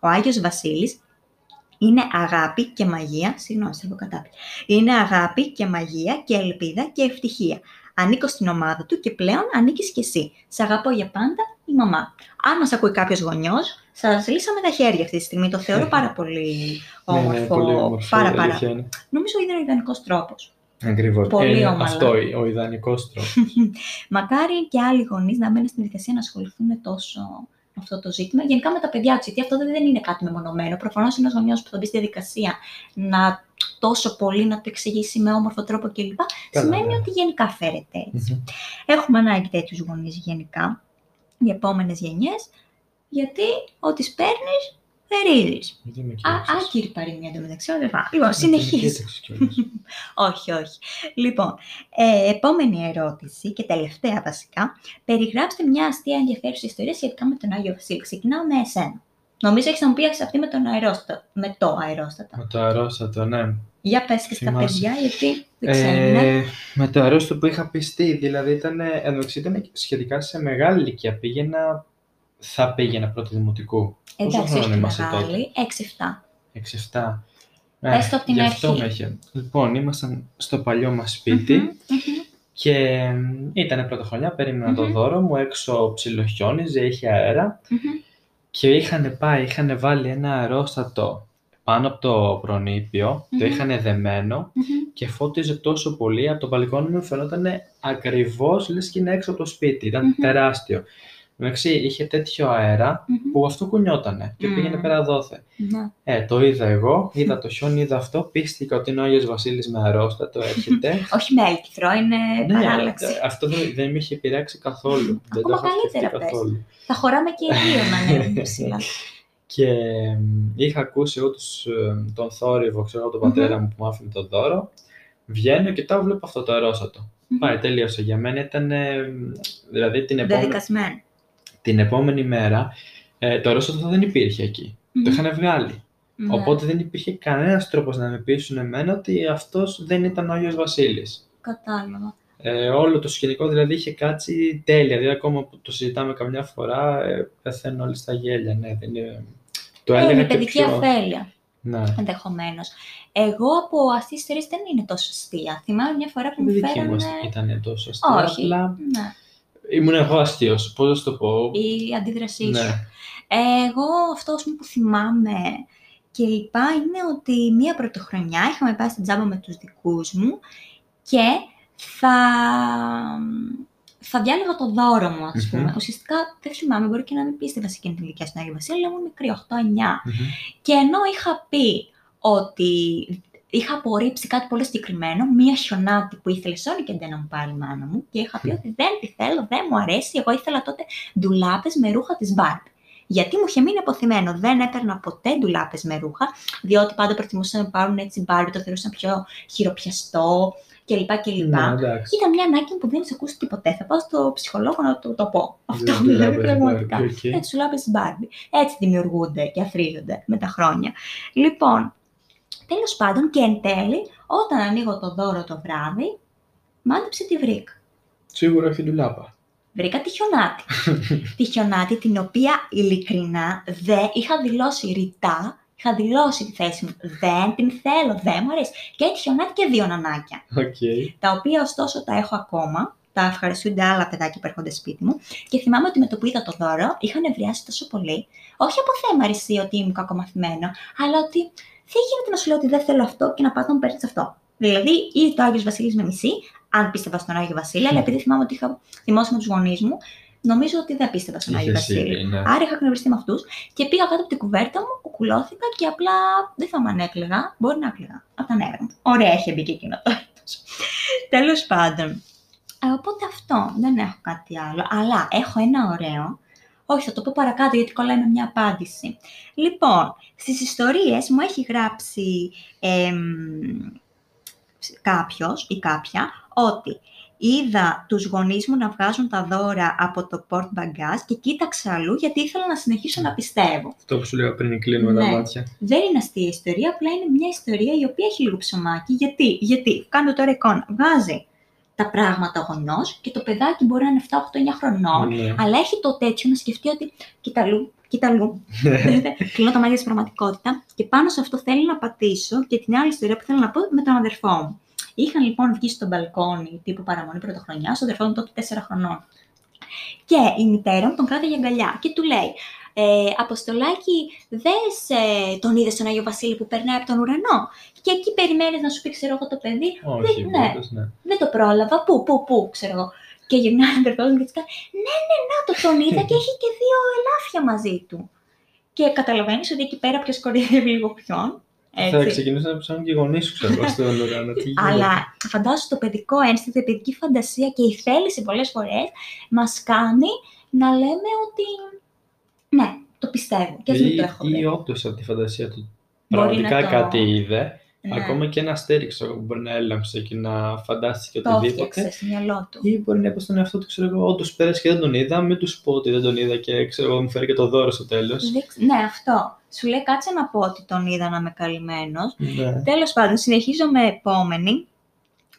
Ο Άγιος Βασίλης είναι αγάπη και μαγεία, συγγνώμη, Είναι αγάπη και μαγεία και ελπίδα και ευτυχία. Ανήκω στην ομάδα του και πλέον ανήκεις κι εσύ. Σε αγαπώ για πάντα η μαμά. Αν μας ακούει κάποιος γονιός, σας λύσαμε τα χέρια αυτή τη στιγμή. Το θεωρώ πάρα πολύ όμορφο. Ναι, ναι, πολύ όμορφο πάρα, πάρα. Νομίζω είναι ο ιδανικός τρόπος. Ακριβώς. Πολύ ε, Αυτό ο ιδανικός τρόπος. Μακάρι και άλλοι γονείς να μένουν στην διαδικασία να ασχοληθούν τόσο αυτό το ζήτημα. Γενικά με τα παιδιά του, γιατί αυτό δεν είναι κάτι μεμονωμένο. Προφανώς ένας γονιός που θα μπει στη διαδικασία να τόσο πολύ να το εξηγήσει με όμορφο τρόπο κλπ. Σημαίνει ναι. ότι γενικά φέρεται Έχουμε ανάγκη τέτοιους γονείς γενικά για επόμενες γενιές, γιατί ό,τι παίρνει θερίζει. Άκυρη παροιμία εντωμεταξύ, δεν Λοιπόν, συνεχίζει. όχι, όχι. Λοιπόν, ε, επόμενη ερώτηση και τελευταία βασικά. Περιγράψτε μια αστεία ενδιαφέρουσα ιστορία σχετικά με τον Άγιο Βασίλη. Ξεκινάω με εσένα. Νομίζω έχεις να μου πεις αυτή με, τον αερόστατο, με το αερόστατο. Με το αερόστατο, ναι. Για πες και στα Θυμάσαι. παιδιά, γιατί δεν ξέρουν. ναι. Ε, με το αερόστατο που είχα πιστεί, δηλαδή ήταν, εντάξει, ήταν σχετικά σε μεγάλη ηλικία. Πήγαινα, θα πήγαινα πρώτη δημοτικού. Πόσο Εντάξει, χρόνο όχι είμαστε μεγάλη, 6-7. 6-7. Πες το απ' την γι' αυτό αρχή. με είχε. Λοιπόν, ήμασταν στο παλιό μας σπίτι Μμμ, μμμ. και ήταν πρώτα χρονιά, περίμενα το Μμμ. δώρο μου, έξω ψιλοχιόνιζε, είχε αέρα Μμμ. Και είχαν πάει, είχαν βάλει ένα αερόστατο πάνω από το προνήπιο, το Μμμ. είχαν δεμένο Μμμ. και φώτιζε τόσο πολύ, από το μπαλκόνι μου φαινόταν ακριβώς λες και είναι έξω από το σπίτι, ήταν Μμμ. τεράστιο. Εντάξει, είχε τέτοιο αέρα Μμμ. που αυτό κουνιότανε και Μμμ. πήγαινε πέρα δόθε. Ναι. Ε, το είδα εγώ, είδα το χιόνι, είδα αυτό, πίστηκα ότι είναι ο Άγιος Βασίλης με αερόστατο, έρχεται. Όχι με έλκυθρο, είναι ναι, παράλλαξη. ε, αυτό δεν, δεν με είχε επηρεάξει καθόλου. δεν το Ακόμα είχα σκεφτεί καλύτερα πες. καθόλου. Θα χωράμε και οι δύο να ανέβουμε ψηλά. Και μ, είχα ακούσει εγώ τους, ε, τον θόρυβο, ξέρω εγώ, τον πατέρα μου που μου άφηνε το δώρο. Βγαίνω και τα βλέπω αυτό το αερόστατο. Μμμ. Πάει, τελείωσε. Για μένα ήταν, ε, μ, δηλαδή την επόμενη, Δεδικασμένο. Την επόμενη μέρα, ε, το αερόστατο δεν υπήρχε εκεί. Το Μμμ. είχαν βγάλει. Ναι. Οπότε δεν υπήρχε κανένας τρόπος να με πείσουν εμένα ότι αυτός δεν ήταν ο Άγιος Βασίλης. Κατάλαβα. Ε, όλο το σκηνικό δηλαδή είχε κάτσει τέλεια. Δηλαδή, ακόμα που το συζητάμε καμιά φορά, ε, πεθαίνουν όλοι στα γέλια. Ναι, δεν είναι... Το Ε, έλεγα είναι και παιδική πιο... αφέλεια. Ναι. ενδεχομένως. Εγώ από αστείε ιστορίε δεν είναι τόσο αστεία. Θυμάμαι μια φορά που Η μου δική φέρανε. μου ήταν τόσο αστεία. Όχι. Απλά Ναι, ήμουν εγώ αστείος. Πώς να σου το πω. η αντίδρασή σου. Ναι. Εγώ αυτός ας πούμε, που θυμάμαι και λοιπά είναι ότι μία πρωτοχρονιά είχαμε πάει στην τζάμπα με τους δικούς μου και θα, θα διάλεγα το δώρο μου, ας πούμε. Μμμ. Ουσιαστικά δεν θυμάμαι, μπορεί και να μην πίστευα σε εκείνη την ηλικία στην Άγια Βασίλη, αλλά ήμουν μικρή, 8-9. Μμμ. Και ενώ είχα πει ότι είχα απορρίψει κάτι πολύ συγκεκριμένο, μία χιονάτη που ήθελε σε όλη και να μου πάρει η μάνα μου και είχα πει ότι δεν τη θέλω, δεν μου αρέσει. Εγώ ήθελα τότε ντουλάπες με ρούχα της Barbie. Γιατί μου είχε μείνει απωθημένο. Δεν έπαιρνα ποτέ ντουλάπες με ρούχα, διότι πάντα προτιμούσαν να πάρουν έτσι Barbie, το θεωρούσαν πιο χειροπιαστό κλπ. κλπ. Ναι, εντάξει. Ήταν μια ανάγκη που δεν έχει ακούσει ποτέ. Θα πάω στο ψυχολόγο να το, το πω. Αυτό Δεν δηλαδή δουλεύεις, πραγματικά. Barbie, OK. Έτσι, ντουλάπες Barbie. Έτσι δημιουργούνται και αθροίζονται με τα χρόνια. Λοιπόν, τέλος πάντων και εν τέλει, όταν ανοίγω το δώρο το βράδυ, μάντεψε τι βρήκα. Σίγουρα όχι ντουλάπα. Βρήκα τη χιονάτη. τη χιονάτη την οποία ειλικρινά δεν είχα δηλώσει ρητά, είχα δηλώσει τη θέση μου. Δεν την θέλω, δεν μου αρέσει. Και τη χιονάτη και δύο νανάκια Οκ. τα οποία ωστόσο τα έχω ακόμα. Τα ευχαριστούνται άλλα παιδάκια που έρχονται σπίτι μου. Και θυμάμαι ότι με το που είδα το δώρο είχαν ευριάσει τόσο πολύ. Όχι από θέμα αρισία ότι ήμουν κακομαθημένο, αλλά ότι δεν γίνεται να σου λέω ότι δεν θέλω αυτό και να πα να μου παίρνει αυτό. Δηλαδή, ή το Άγιος Βασίλης με μισή, αν πίστευα στον Άγιο Βασίλη, αλλά επειδή θυμάμαι ότι είχα θυμώσει με τους γονείς μου, νομίζω ότι δεν πίστευα στον Άγιο Είχες Βασίλη. ήδη, ναι. Άρα είχα γνωριστεί με αυτούς και πήγα κάτω από την κουβέρτα μου, κουκουλώθηκα και απλά δεν θα με έκλαιγα. Μπορεί να έκλαιγα από τα νεύρα μου. Ωραία, είχε μπει και εκείνο το έτος. Τέλος πάντων. Ε, οπότε αυτό. Δεν έχω κάτι άλλο. Αλλά έχω ένα ωραίο. Όχι, θα το πω παρακάτω γιατί κολλάει με μια απάντηση. Λοιπόν, στις ιστορίες μου έχει γράψει εμ, κάποιος ή κάποια ότι είδα τους γονείς μου να βγάζουν τα δώρα από το port bagage και κοίταξα αλλού γιατί ήθελα να συνεχίσω να πιστεύω. Αυτό που σου λέγα πριν κλείνουμε Ναι. τα μάτια. Δεν είναι αστεία ιστορία, απλά είναι μια ιστορία η οποία έχει λίγο ψωμάκι. Γιατί, γιατί κάνω τώρα εικόνα. Βγάζει τα πράγματα ο γονιός και το παιδάκι μπορεί να είναι 7-8-9 χρονών, Ναι. αλλά έχει το τέτοιο να σκεφτεί ότι κοίτα αλλού, κοίτα αλλού. Κλείνω τα μάτια στην πραγματικότητα και πάνω σε αυτό θέλω να πατήσω και την άλλη ιστορία που θέλω να πω με τον αδερφό μου. Είχαν λοιπόν βγει στο μπαλκόνι τύπου παραμονή πρωτοχρονιά, ο αδερφό μου τότε 4 χρονών. Και η μητέρα μου τον κράταγε αγκαλιά και του λέει: ε, Αποστολάκι, δες ε, τον είδες τον Άγιο Βασίλη που περνάει από τον ουρανό; Και εκεί περιμένεις να σου πει, ξέρω εγώ, το παιδί. Όχι, ναι. όντως, ναι. Δεν το πρόλαβα. Πού, πού, πού, ξέρω εγώ. Και γυρνάει ο αδερφός μου και της κάνει, Ναι, ναι, να το τον είδα και έχει και δύο ελάφια μαζί του. Και καταλαβαίνεις ότι εκεί πέρα ποιος κορυδεύει λίγο ποιον. Θα Έτσι. ξεκινήσω να ψάχνω και οι γονείς σου, ξέρω εγώ, στον ουρανό. Τι γίνεται; Αλλά φαντάσου το παιδικό ένστικτο, η παιδική φαντασία και η θέληση πολλές φορές μας κάνει να λέμε ότι ναι, το πιστεύω και ας μην το έχω Ή, ή δει. όντως από τη φαντασία του Μπορεί πραγματικά να το- κάτι είδε Ναι. Ακόμα και ένα αστέρι ξέρω, εγώ, που μπορεί να έλαμψε και να φαντάστηκε Το οτιδήποτε. έφτιαξε στο μυαλό του. Ή μπορεί να είπε στον εαυτό του, ξέρω εγώ, όντως πέρασε και δεν τον είδα, μην τους πω ότι δεν τον είδα και ξέρω εγώ, μου φέρει και το δώρο στο τέλος. Δεν ξ- Ναι, αυτό. Σου λέει κάτσε να πω ότι τον είδα να είμαι καλυμμένος. Ναι. Τέλος πάντων, συνεχίζω με επόμενη.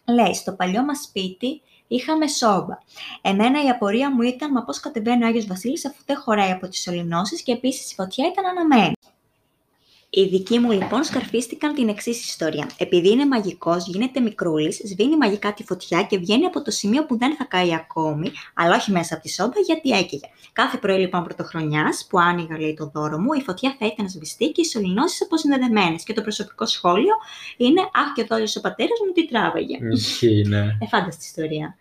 Λέει, στο παλιό μας σπίτι είχαμε σόμπα. Εμένα η απορία μου ήταν, μα πώς κατεβαίνει ο Άγιος Βασίλης αφού δεν χωράει από τις σωληνώσεις και επίσης η φωτιά ήταν αναμένη. Οι δικοί μου λοιπόν σκαρφίστηκαν την εξής ιστορία. Επειδή είναι μαγικός, γίνεται μικρούλης, σβήνει μαγικά τη φωτιά και βγαίνει από το σημείο που δεν θα καεί ακόμη, αλλά όχι μέσα από τη σόμπα γιατί έκαιγε. Κάθε πρωί λοιπόν πρωτοχρονιάς που άνοιγα λέει το δώρο μου, η φωτιά θα ήταν σβηστή και οι σωληνώσεις αποσυνδεδεμένες. Και το προσωπικό σχόλιο είναι Αχ, και ο δόλιο ο πατέρας μου τι τράβαγε. Ισχύει, ναι. Εφάνταστη ιστορία.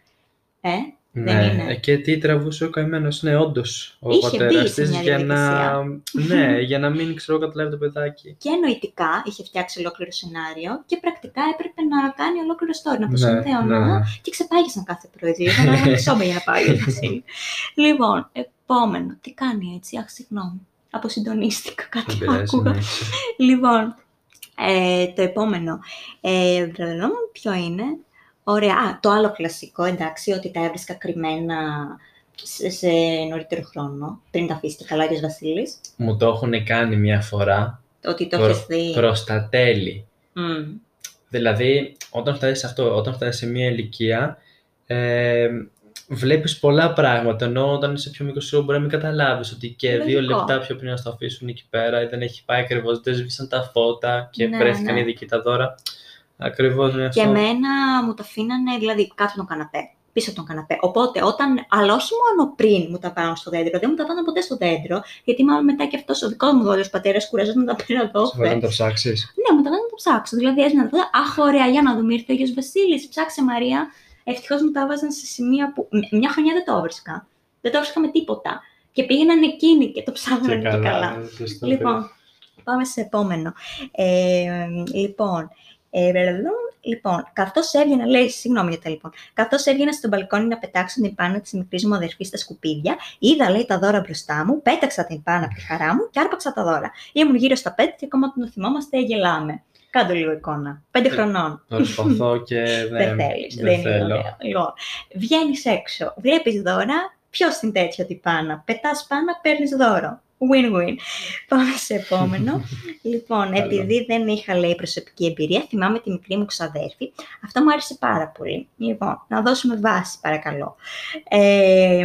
Ε, Ναι, Δεν είναι. ε, και τι τραβούσε ο καημένο, ναι, όντω ο Είχε μπει πατέρα σε τη μια για να. διαδικασία. ναι, για να μην ξέρω, καταλάβει το παιδάκι. και νοητικά είχε φτιάξει ολόκληρο σενάριο και πρακτικά έπρεπε να κάνει ολόκληρο story, να το Ναι, συνδέωνα ναι. και ξεπάγησαν κάθε πρωί. Δηλαδή, να βάλει σόμπα για να πάει ο Βασίλη. λοιπόν, επόμενο. Τι κάνει έτσι, αχ, συγγνώμη. Αποσυντονίστηκα, Δεν κάτι πειράζει, άκουγα. ναι. Λοιπόν, ε, το επόμενο. Ε, βρελό μου, ποιο είναι. Ωραία. Α, το άλλο κλασικό, εντάξει, ότι τα έβρισκα κρυμμένα σε, σε νωρίτερο χρόνο, πριν τα αφήσει καλά, Άγιος Βασίλης. Μου το έχουν κάνει μια φορά Ότι το προ, έχεις δει. προς τα τέλη. Μμ. Δηλαδή, όταν φτάσεις σε αυτό, όταν φτάσεις σε μια ηλικία, ε, βλέπεις πολλά πράγματα, ενώ όταν είσαι πιο μικρός μπορεί να μην καταλάβεις ότι και δύο Λογικό. λεπτά πιο πριν να στο αφήσουν εκεί πέρα ή δεν έχει πάει ακριβώς, δεν σβήσαν τα φώτα και Ναι, βρέθηκαν ναι. οι δικοί τα δώρα. Ακριβώς με αυτό. Και εμένα μου τα αφήνανε, δηλαδή, κάτω από τον καναπέ. Πίσω από τον καναπέ. Οπότε, όταν. Αλλά όχι μόνο πριν μου τα πάνω στο δέντρο, δεν μου τα πάνω ποτέ στο δέντρο, γιατί μάλλον μετά και αυτός ο δικός μου δόλιο πατέρας κουραζόταν να τα πέρα εδώ. Σε βάλε να το ψάξεις. Ναι, μου τα βάζανε να το ψάξω. Δηλαδή, έζηνα να δω, Αχ, ωραία, για να δούμε, ήρθε ο Άγιος Βασίλης, ψάξε Μαρία. Ευτυχώς μου τα βάζαν σε σημεία που. Μ- Μια χρονιά δεν το έβρισκα. Δεν το έβρισκα με τίποτα. Και πήγαιναν εκείνοι και το ψάχναν και καλά. ναι, σωστό, Λοιπόν, πάμε σε επόμενο. Ε, λοιπόν, ε, ρελαλού, λοιπόν, καθώς έβγαινα, λέει, συγγνώμη για τα λοιπόν, καθώς έβγαινα στο μπαλκόνι να πετάξω την πάνα της μικρής μου αδερφής στα σκουπίδια, είδα, λέει, τα δώρα μπροστά μου, πέταξα την πάνα από τη χαρά μου και άρπαξα τα δώρα. Ήμουν γύρω στα πέντε και ακόμα όταν το θυμόμαστε, γελάμε. Κάντε λίγο εικόνα. Πέντε Ε, χρονών. Προσπαθώ και Δεν δεν, θέλεις. δεν Δεν είναι θέλω. ωραίο. Λοιπόν, βγαίνεις έξω, βλέπεις δώρα. Ποιος την τέτοια την πάνα. Πετάς πάνα, παίρνεις δώρο. Win-win. Πάμε σε επόμενο. λοιπόν, Καλό. επειδή δεν είχα λέει προσωπική εμπειρία, θυμάμαι τη μικρή μου ξαδέρφη. Αυτό μου άρεσε πάρα πολύ. Λοιπόν, να δώσουμε βάση, παρακαλώ. Ε,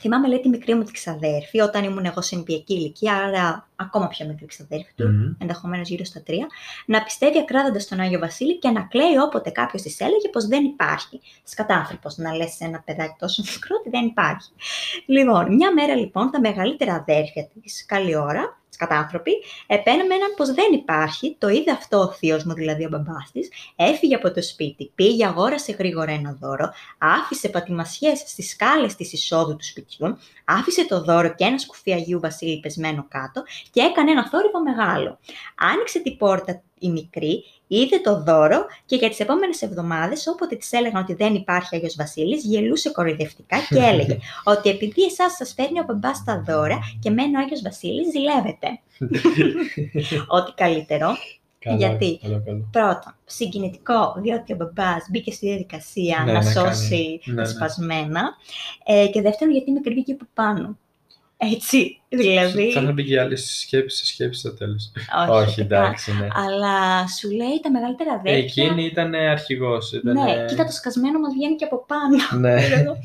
θυμάμαι λέει τη μικρή μου τη ξαδέρφη, όταν ήμουν εγώ σε νηπιακή ηλικία, άρα ακόμα πιο μικρή ξαδέρφη του, Μμμ. ενδεχομένως γύρω στα τρία, να πιστεύει ακράδαντα τον Άγιο Βασίλη και να κλαίει όποτε κάποιος της έλεγε πως δεν υπάρχει. Σκατάνθρωπο να λες σε ένα παιδάκι τόσο μικρό ότι δεν υπάρχει. Λοιπόν, μια μέρα λοιπόν τα μεγαλύτερα αδέρφια της, καλή ώρα, σκατάνθρωποι, επέμεναν πως δεν υπάρχει, το είδε αυτό ο θείος μου, δηλαδή ο μπαμπάς της, έφυγε από το σπίτι, πήγε, αγόρασε γρήγορα ένα δώρο, άφησε πατημασιές στις σκάλες της εισόδου του σπιτιού, άφησε το δώρο και ένας σκουφί Αγίου Βασίλη πεσμένο κάτω και έκανε ένα θόρυβο μεγάλο. Άνοιξε την πόρτα η μικρή, είδε το δώρο και για τις επόμενες εβδομάδες, όποτε της έλεγαν ότι δεν υπάρχει Άγιος Βασίλης, γελούσε κοροϊδευτικά και έλεγε ότι επειδή εσάς σας φέρνει ο μπαμπάς τα δώρα και μένει ο Άγιος Βασίλης, ζηλεύετε. Ό,τι καλύτερο. Καλό, Γιατί; Καλό, καλό. Πρώτον, συγκινητικό, διότι ο μπαμπάς μπήκε στη διαδικασία Ναι, να να κάνει. σώσει Ναι, τα ναι. σπασμένα. Ε, και δεύτερον, γιατί με κρύβει και από πάνω. Έτσι, δηλαδή... Θα είχαν και άλλε σκέψει σε σκέψη στο τέλος. όχι, Όχι, φυσικά. εντάξει, ναι. Αλλά σου λέει τα μεγαλύτερα αδέρφια. Εκείνη ήταν αρχηγός. Ήταν... Ναι, κοίτα το σκασμένο μας βγαίνει και από πάνω. Ναι.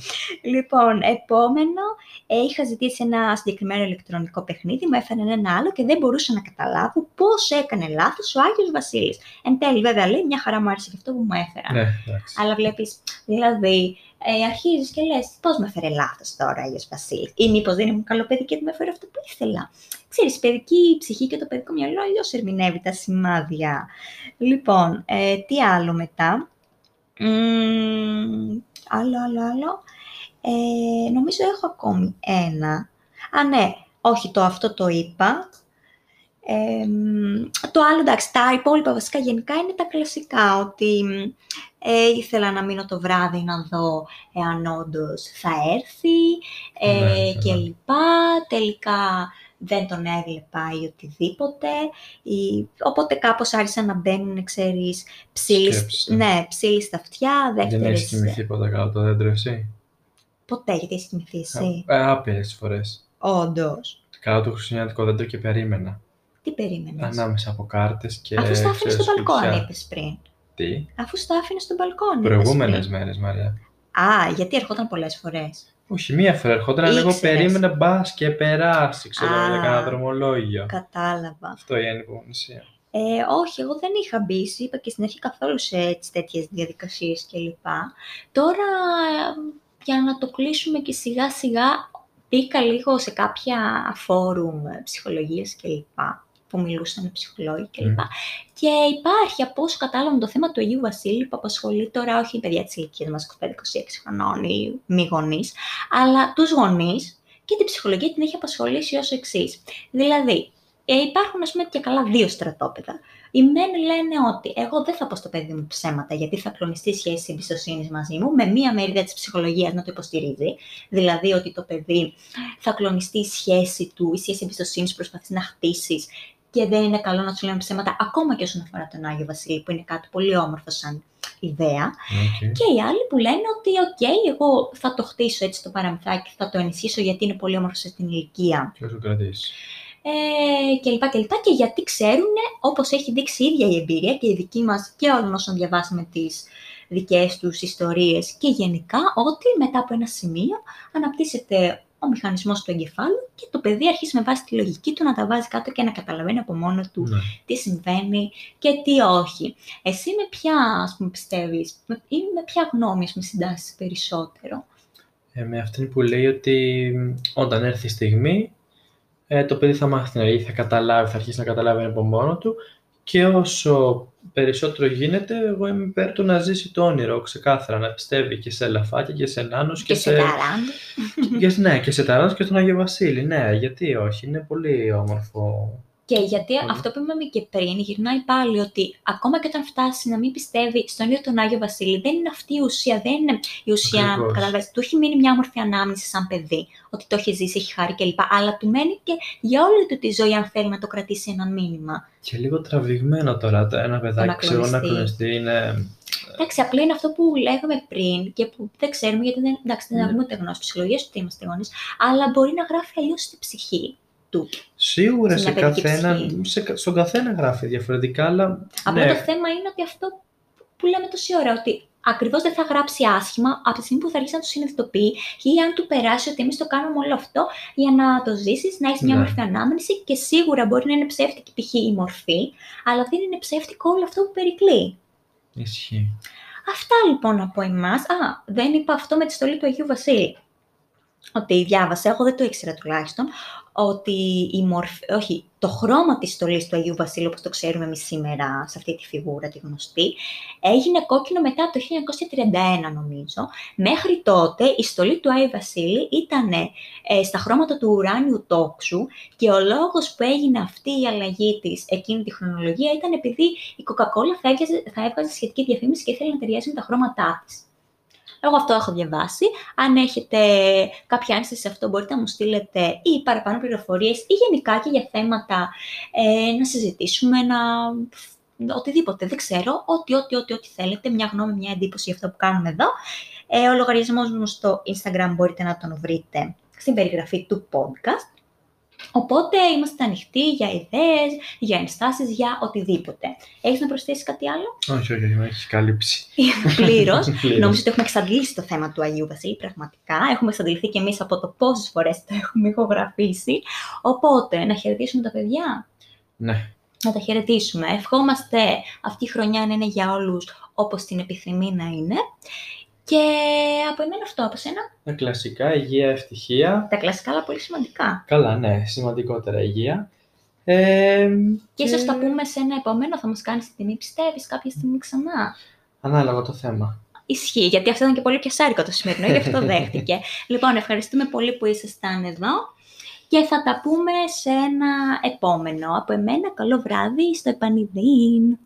λοιπόν, επόμενο, ε, είχα ζητήσει ένα συγκεκριμένο ηλεκτρονικό παιχνίδι, μου έφεραν ένα άλλο και δεν μπορούσα να καταλάβω πώς έκανε λάθος ο Άγιος Βασίλης. Εν τέλει, βέβαια, λέει, μια χαρά μου άρεσε και αυτό που μου έφεραν. ναι, εντάξει. Αλλά βλέπεις, δηλαδή, ε, αρχίζεις και λες, πώς με έφερε λάθος τώρα ο Άγιος Βασίλης. Ή μήπως δεν ήμουν καλό παιδί και δεν με έφερε αυτό που ήθελα. Ξέρεις, η παιδική ψυχή και το παιδικό μυαλό αλλιώς ερμηνεύει τα σημάδια. Λοιπόν, ε, τι άλλο μετά; Μμμ, άλλο, άλλο, άλλο. Ε, νομίζω έχω ακόμη ένα. Α, ναι, όχι, το αυτό το είπα. Ε, μ, το άλλο, εντάξει, τα υπόλοιπα βασικά γενικά είναι τα κλασικά, ότι μ, ε, ήθελα να μείνω το βράδυ να δω εάν όντως θα έρθει ε, Ναι, και ναι. λοιπά. Τελικά δεν τον έβλεπα ή οτιδήποτε. Ή... Οπότε κάπως άρχισαν να μπαίνουν, ξέρεις, ψήλοι, Σκέψη. ναι, ψήλοι στα αυτιά, Δεν δεύτερες... έχεις κοιμηθεί ποτέ κάτω από το δέντρο εσύ; Ποτέ, γιατί έχεις κοιμηθεί εσύ; Ε, άπειρες φορές. Όντως. Κάτω από το χριστουγεννιάτικο δέντρο και περίμενα. Τι περίμενες; Ανάμεσα από κάρτες και Αφού στα άφηνες ξέρεις, στο μπαλκόνι, κουτιά. είπες πριν. Τι; Αφού στα άφηνες στο μπαλκόνι. είπες Προηγούμενες πριν. μέρες, Μαρία. Α, γιατί ερχόταν πολλές φορές. Όχι, μία φορά ερχόταν, αλλά εγώ Ήξερες. περίμενα μπας και περάσει. Ξέρω, Α. για κανένα δρομολόγιο. Κατάλαβα. Αυτό η ανυπομονησία. Ε, όχι, εγώ δεν είχα μπει, σου είπα και στην αρχή καθόλου σε έτσι, τέτοιες διαδικασίες κλπ. Τώρα, ε, για να το κλείσουμε και σιγά σιγά, μπήκα λίγο σε κάποια φόρουμ ε, ψυχολογίας κλπ. Που μιλούσαν ψυχολόγοι κλπ. Μμ. Και υπάρχει, από όσο κατάλαβα, το θέμα του Αγίου Βασίλη που απασχολεί τώρα όχι παιδιά της ηλικίας μας 25-26 χρονών ή μη γονείς, αλλά τους γονείς και την ψυχολογία την έχει απασχολήσει ως εξής. Δηλαδή, ε, υπάρχουν ας πούμε και καλά δύο στρατόπεδα. Οι μεν λένε ότι εγώ δεν θα πω στο παιδί μου ψέματα γιατί θα κλονιστεί η σχέση εμπιστοσύνης μαζί μου, με μία μερίδα της ψυχολογίας να το υποστηρίζει. Δηλαδή ότι το παιδί θα κλονιστεί η σχέση του, η σχέση εμπιστοσύνης που προσπαθείς να χτίσεις και δεν είναι καλό να του λέμε ψέματα, ακόμα και όσον αφορά τον Άγιο Βασίλη, που είναι κάτι πολύ όμορφο σαν ιδέα. Οκ. Και οι άλλοι που λένε ότι, οκ, εγώ θα το χτίσω έτσι το παραμυθάκι, θα το ενισχύσω γιατί είναι πολύ όμορφο σε την ηλικία Και όσο κρατήσεις. ε, και λοιπά και λοιπά και γιατί ξέρουν, όπως έχει δείξει η ίδια η εμπειρία και η δική μας και όλων όσων διαβάσαμε τις δικές τους ιστορίες και γενικά ότι μετά από ένα σημείο αναπτύσσεται ο μηχανισμός του εγκεφάλου και το παιδί αρχίζει με βάση τη λογική του να τα βάζει κάτω και να καταλαβαίνει από μόνο του Ναι. τι συμβαίνει και τι όχι. Εσύ με ποια, ας πούμε, πιστεύεις με- ή με ποια γνώμη, ας πούμε, συντάσσεις περισσότερο; Ε, με αυτήν που λέει ότι μ, όταν έρθει η στιγμή, ε, το παιδί θα μάθει την αλήθεια, θα καταλάβει, θα αρχίσει να καταλάβει από μόνο του και όσο περισσότερο γίνεται, εγώ είμαι υπέρ του να ζήσει το όνειρο, ξεκάθαρα, να πιστεύει και σε λαφάκια και σε νάνους Και, και, σε ταράντα. και, ναι, και σε ταράνους και στον Άγιο Βασίλη, ναι, γιατί όχι, είναι πολύ όμορφο. Και γιατί Πολύ. αυτό που είπαμε και πριν, γυρνάει πάλι ότι ακόμα και όταν φτάσει να μην πιστεύει στον ίδιο τον Άγιο Βασίλη, δεν είναι αυτή η ουσία, δεν είναι η ουσία, Ακριβώς. καταλαβαίνεις, του έχει μείνει μια όμορφη ανάμνηση σαν παιδί, ότι το έχει ζήσει, έχει χάρη κλπ. Αλλά του μένει και για όλη του τη ζωή αν θέλει να το κρατήσει ένα μήνυμα. Και λίγο τραβηγμένο τώρα, το ένα παιδάκι, ξέρω, να κλονιστεί. κλονιστεί, είναι... Εντάξει, απλά είναι αυτό που λέγαμε πριν και που δεν ξέρουμε, γιατί δεν, εντάξει, δεν Ναι. έχουμε ούτε γνώση ψυχολογία, ούτε είμαστε γονεί, αλλά μπορεί να γράφει αλλιώς στη ψυχή του. Σίγουρα Σε σε μια παιδική καθένα, ψυχή. σε, κα- στον καθένα γράφει διαφορετικά, αλλά Απλά ναι, το θέμα είναι ότι αυτό που λέμε τόση ώρα, ότι ακριβώς δεν θα γράψει άσχημα από τη στιγμή που θα αρχίσει να το συνειδητοποιεί ή αν του περάσει ότι εμείς το κάνουμε όλο αυτό για να το ζήσεις, να έχεις μια Ναι. μορφή ανάμνηση και σίγουρα μπορεί να είναι ψεύτικη π.χ. η μορφή, αλλά δεν είναι ψεύτικο όλο αυτό που περικλεί. ισχύει. Αυτά λοιπόν από εμάς. Α, δεν είπα αυτό με τη στολή του Αγίου Βασίλη. Ότι διάβασα, εγώ δεν το ήξερα τουλάχιστον, ότι η μορφή, όχι, το χρώμα της στολής του Αγίου Βασίλη, όπως το ξέρουμε εμείς σήμερα σε αυτή τη φιγούρα, τη γνωστή, έγινε κόκκινο μετά το 1931 νομίζω. Μέχρι τότε η στολή του Άγιου Βασίλη ήταν ε, στα χρώματα του ουράνιου τόξου και ο λόγος που έγινε αυτή η αλλαγή της εκείνη τη χρονολογία ήταν επειδή η Coca-Cola θα, έβγαζε- θα έβγαζε σχετική διαφήμιση και ήθελε να ταιριάζει με τα χρώματά της. Εγώ αυτό έχω διαβάσει. Αν έχετε κάποια ένσταση σε αυτό, μπορείτε να μου στείλετε ή παραπάνω πληροφορίες ή γενικά και για θέματα ε, να συζητήσουμε, να... οτιδήποτε, δεν ξέρω, ό,τι, ό,τι, ό,τι, ό,τι θέλετε, μια γνώμη, μια εντύπωση για αυτό που κάνουμε εδώ. Ε, ο λογαριασμός μου στο Instagram μπορείτε να τον βρείτε στην περιγραφή του podcast. Οπότε είμαστε ανοιχτοί για ιδέες, για ενστάσεις, για οτιδήποτε. Έχεις να προσθέσεις κάτι άλλο; Όχι, όχι, όχι, με έχεις καλύψει. Πλήρως. Πλήρως. Νομίζω ότι έχουμε εξαντλήσει το θέμα του Αγίου Βασίλη, πραγματικά. Έχουμε εξαντληθεί και εμείς από το πόσες φορές το έχουμε ηχογραφήσει. Οπότε, να χαιρετήσουμε τα παιδιά. Ναι, Να τα χαιρετήσουμε. Ευχόμαστε αυτή η χρονιά να είναι για όλους όπως την επιθυμεί να είναι. Και από εμένα αυτό, από σένα; τα κλασικά, υγεία, ευτυχία. Τα κλασικά, αλλά πολύ σημαντικά. Καλά, ναι, σημαντικότερα υγεία. Ε, Και ίσως τα πούμε σε ένα επόμενο, θα μας κάνεις τη τιμή, πιστεύεις, κάποια στιγμή ξανά; Ανάλογα το θέμα. Ισχύει, γιατί αυτό ήταν και πολύ πιασάρικο το σημερινό, γι' αυτό δέχτηκε. λοιπόν, ευχαριστούμε πολύ που ήσασταν εδώ και θα τα πούμε σε ένα επόμενο. Από εμένα, καλό βράδυ, στο επανειδήν.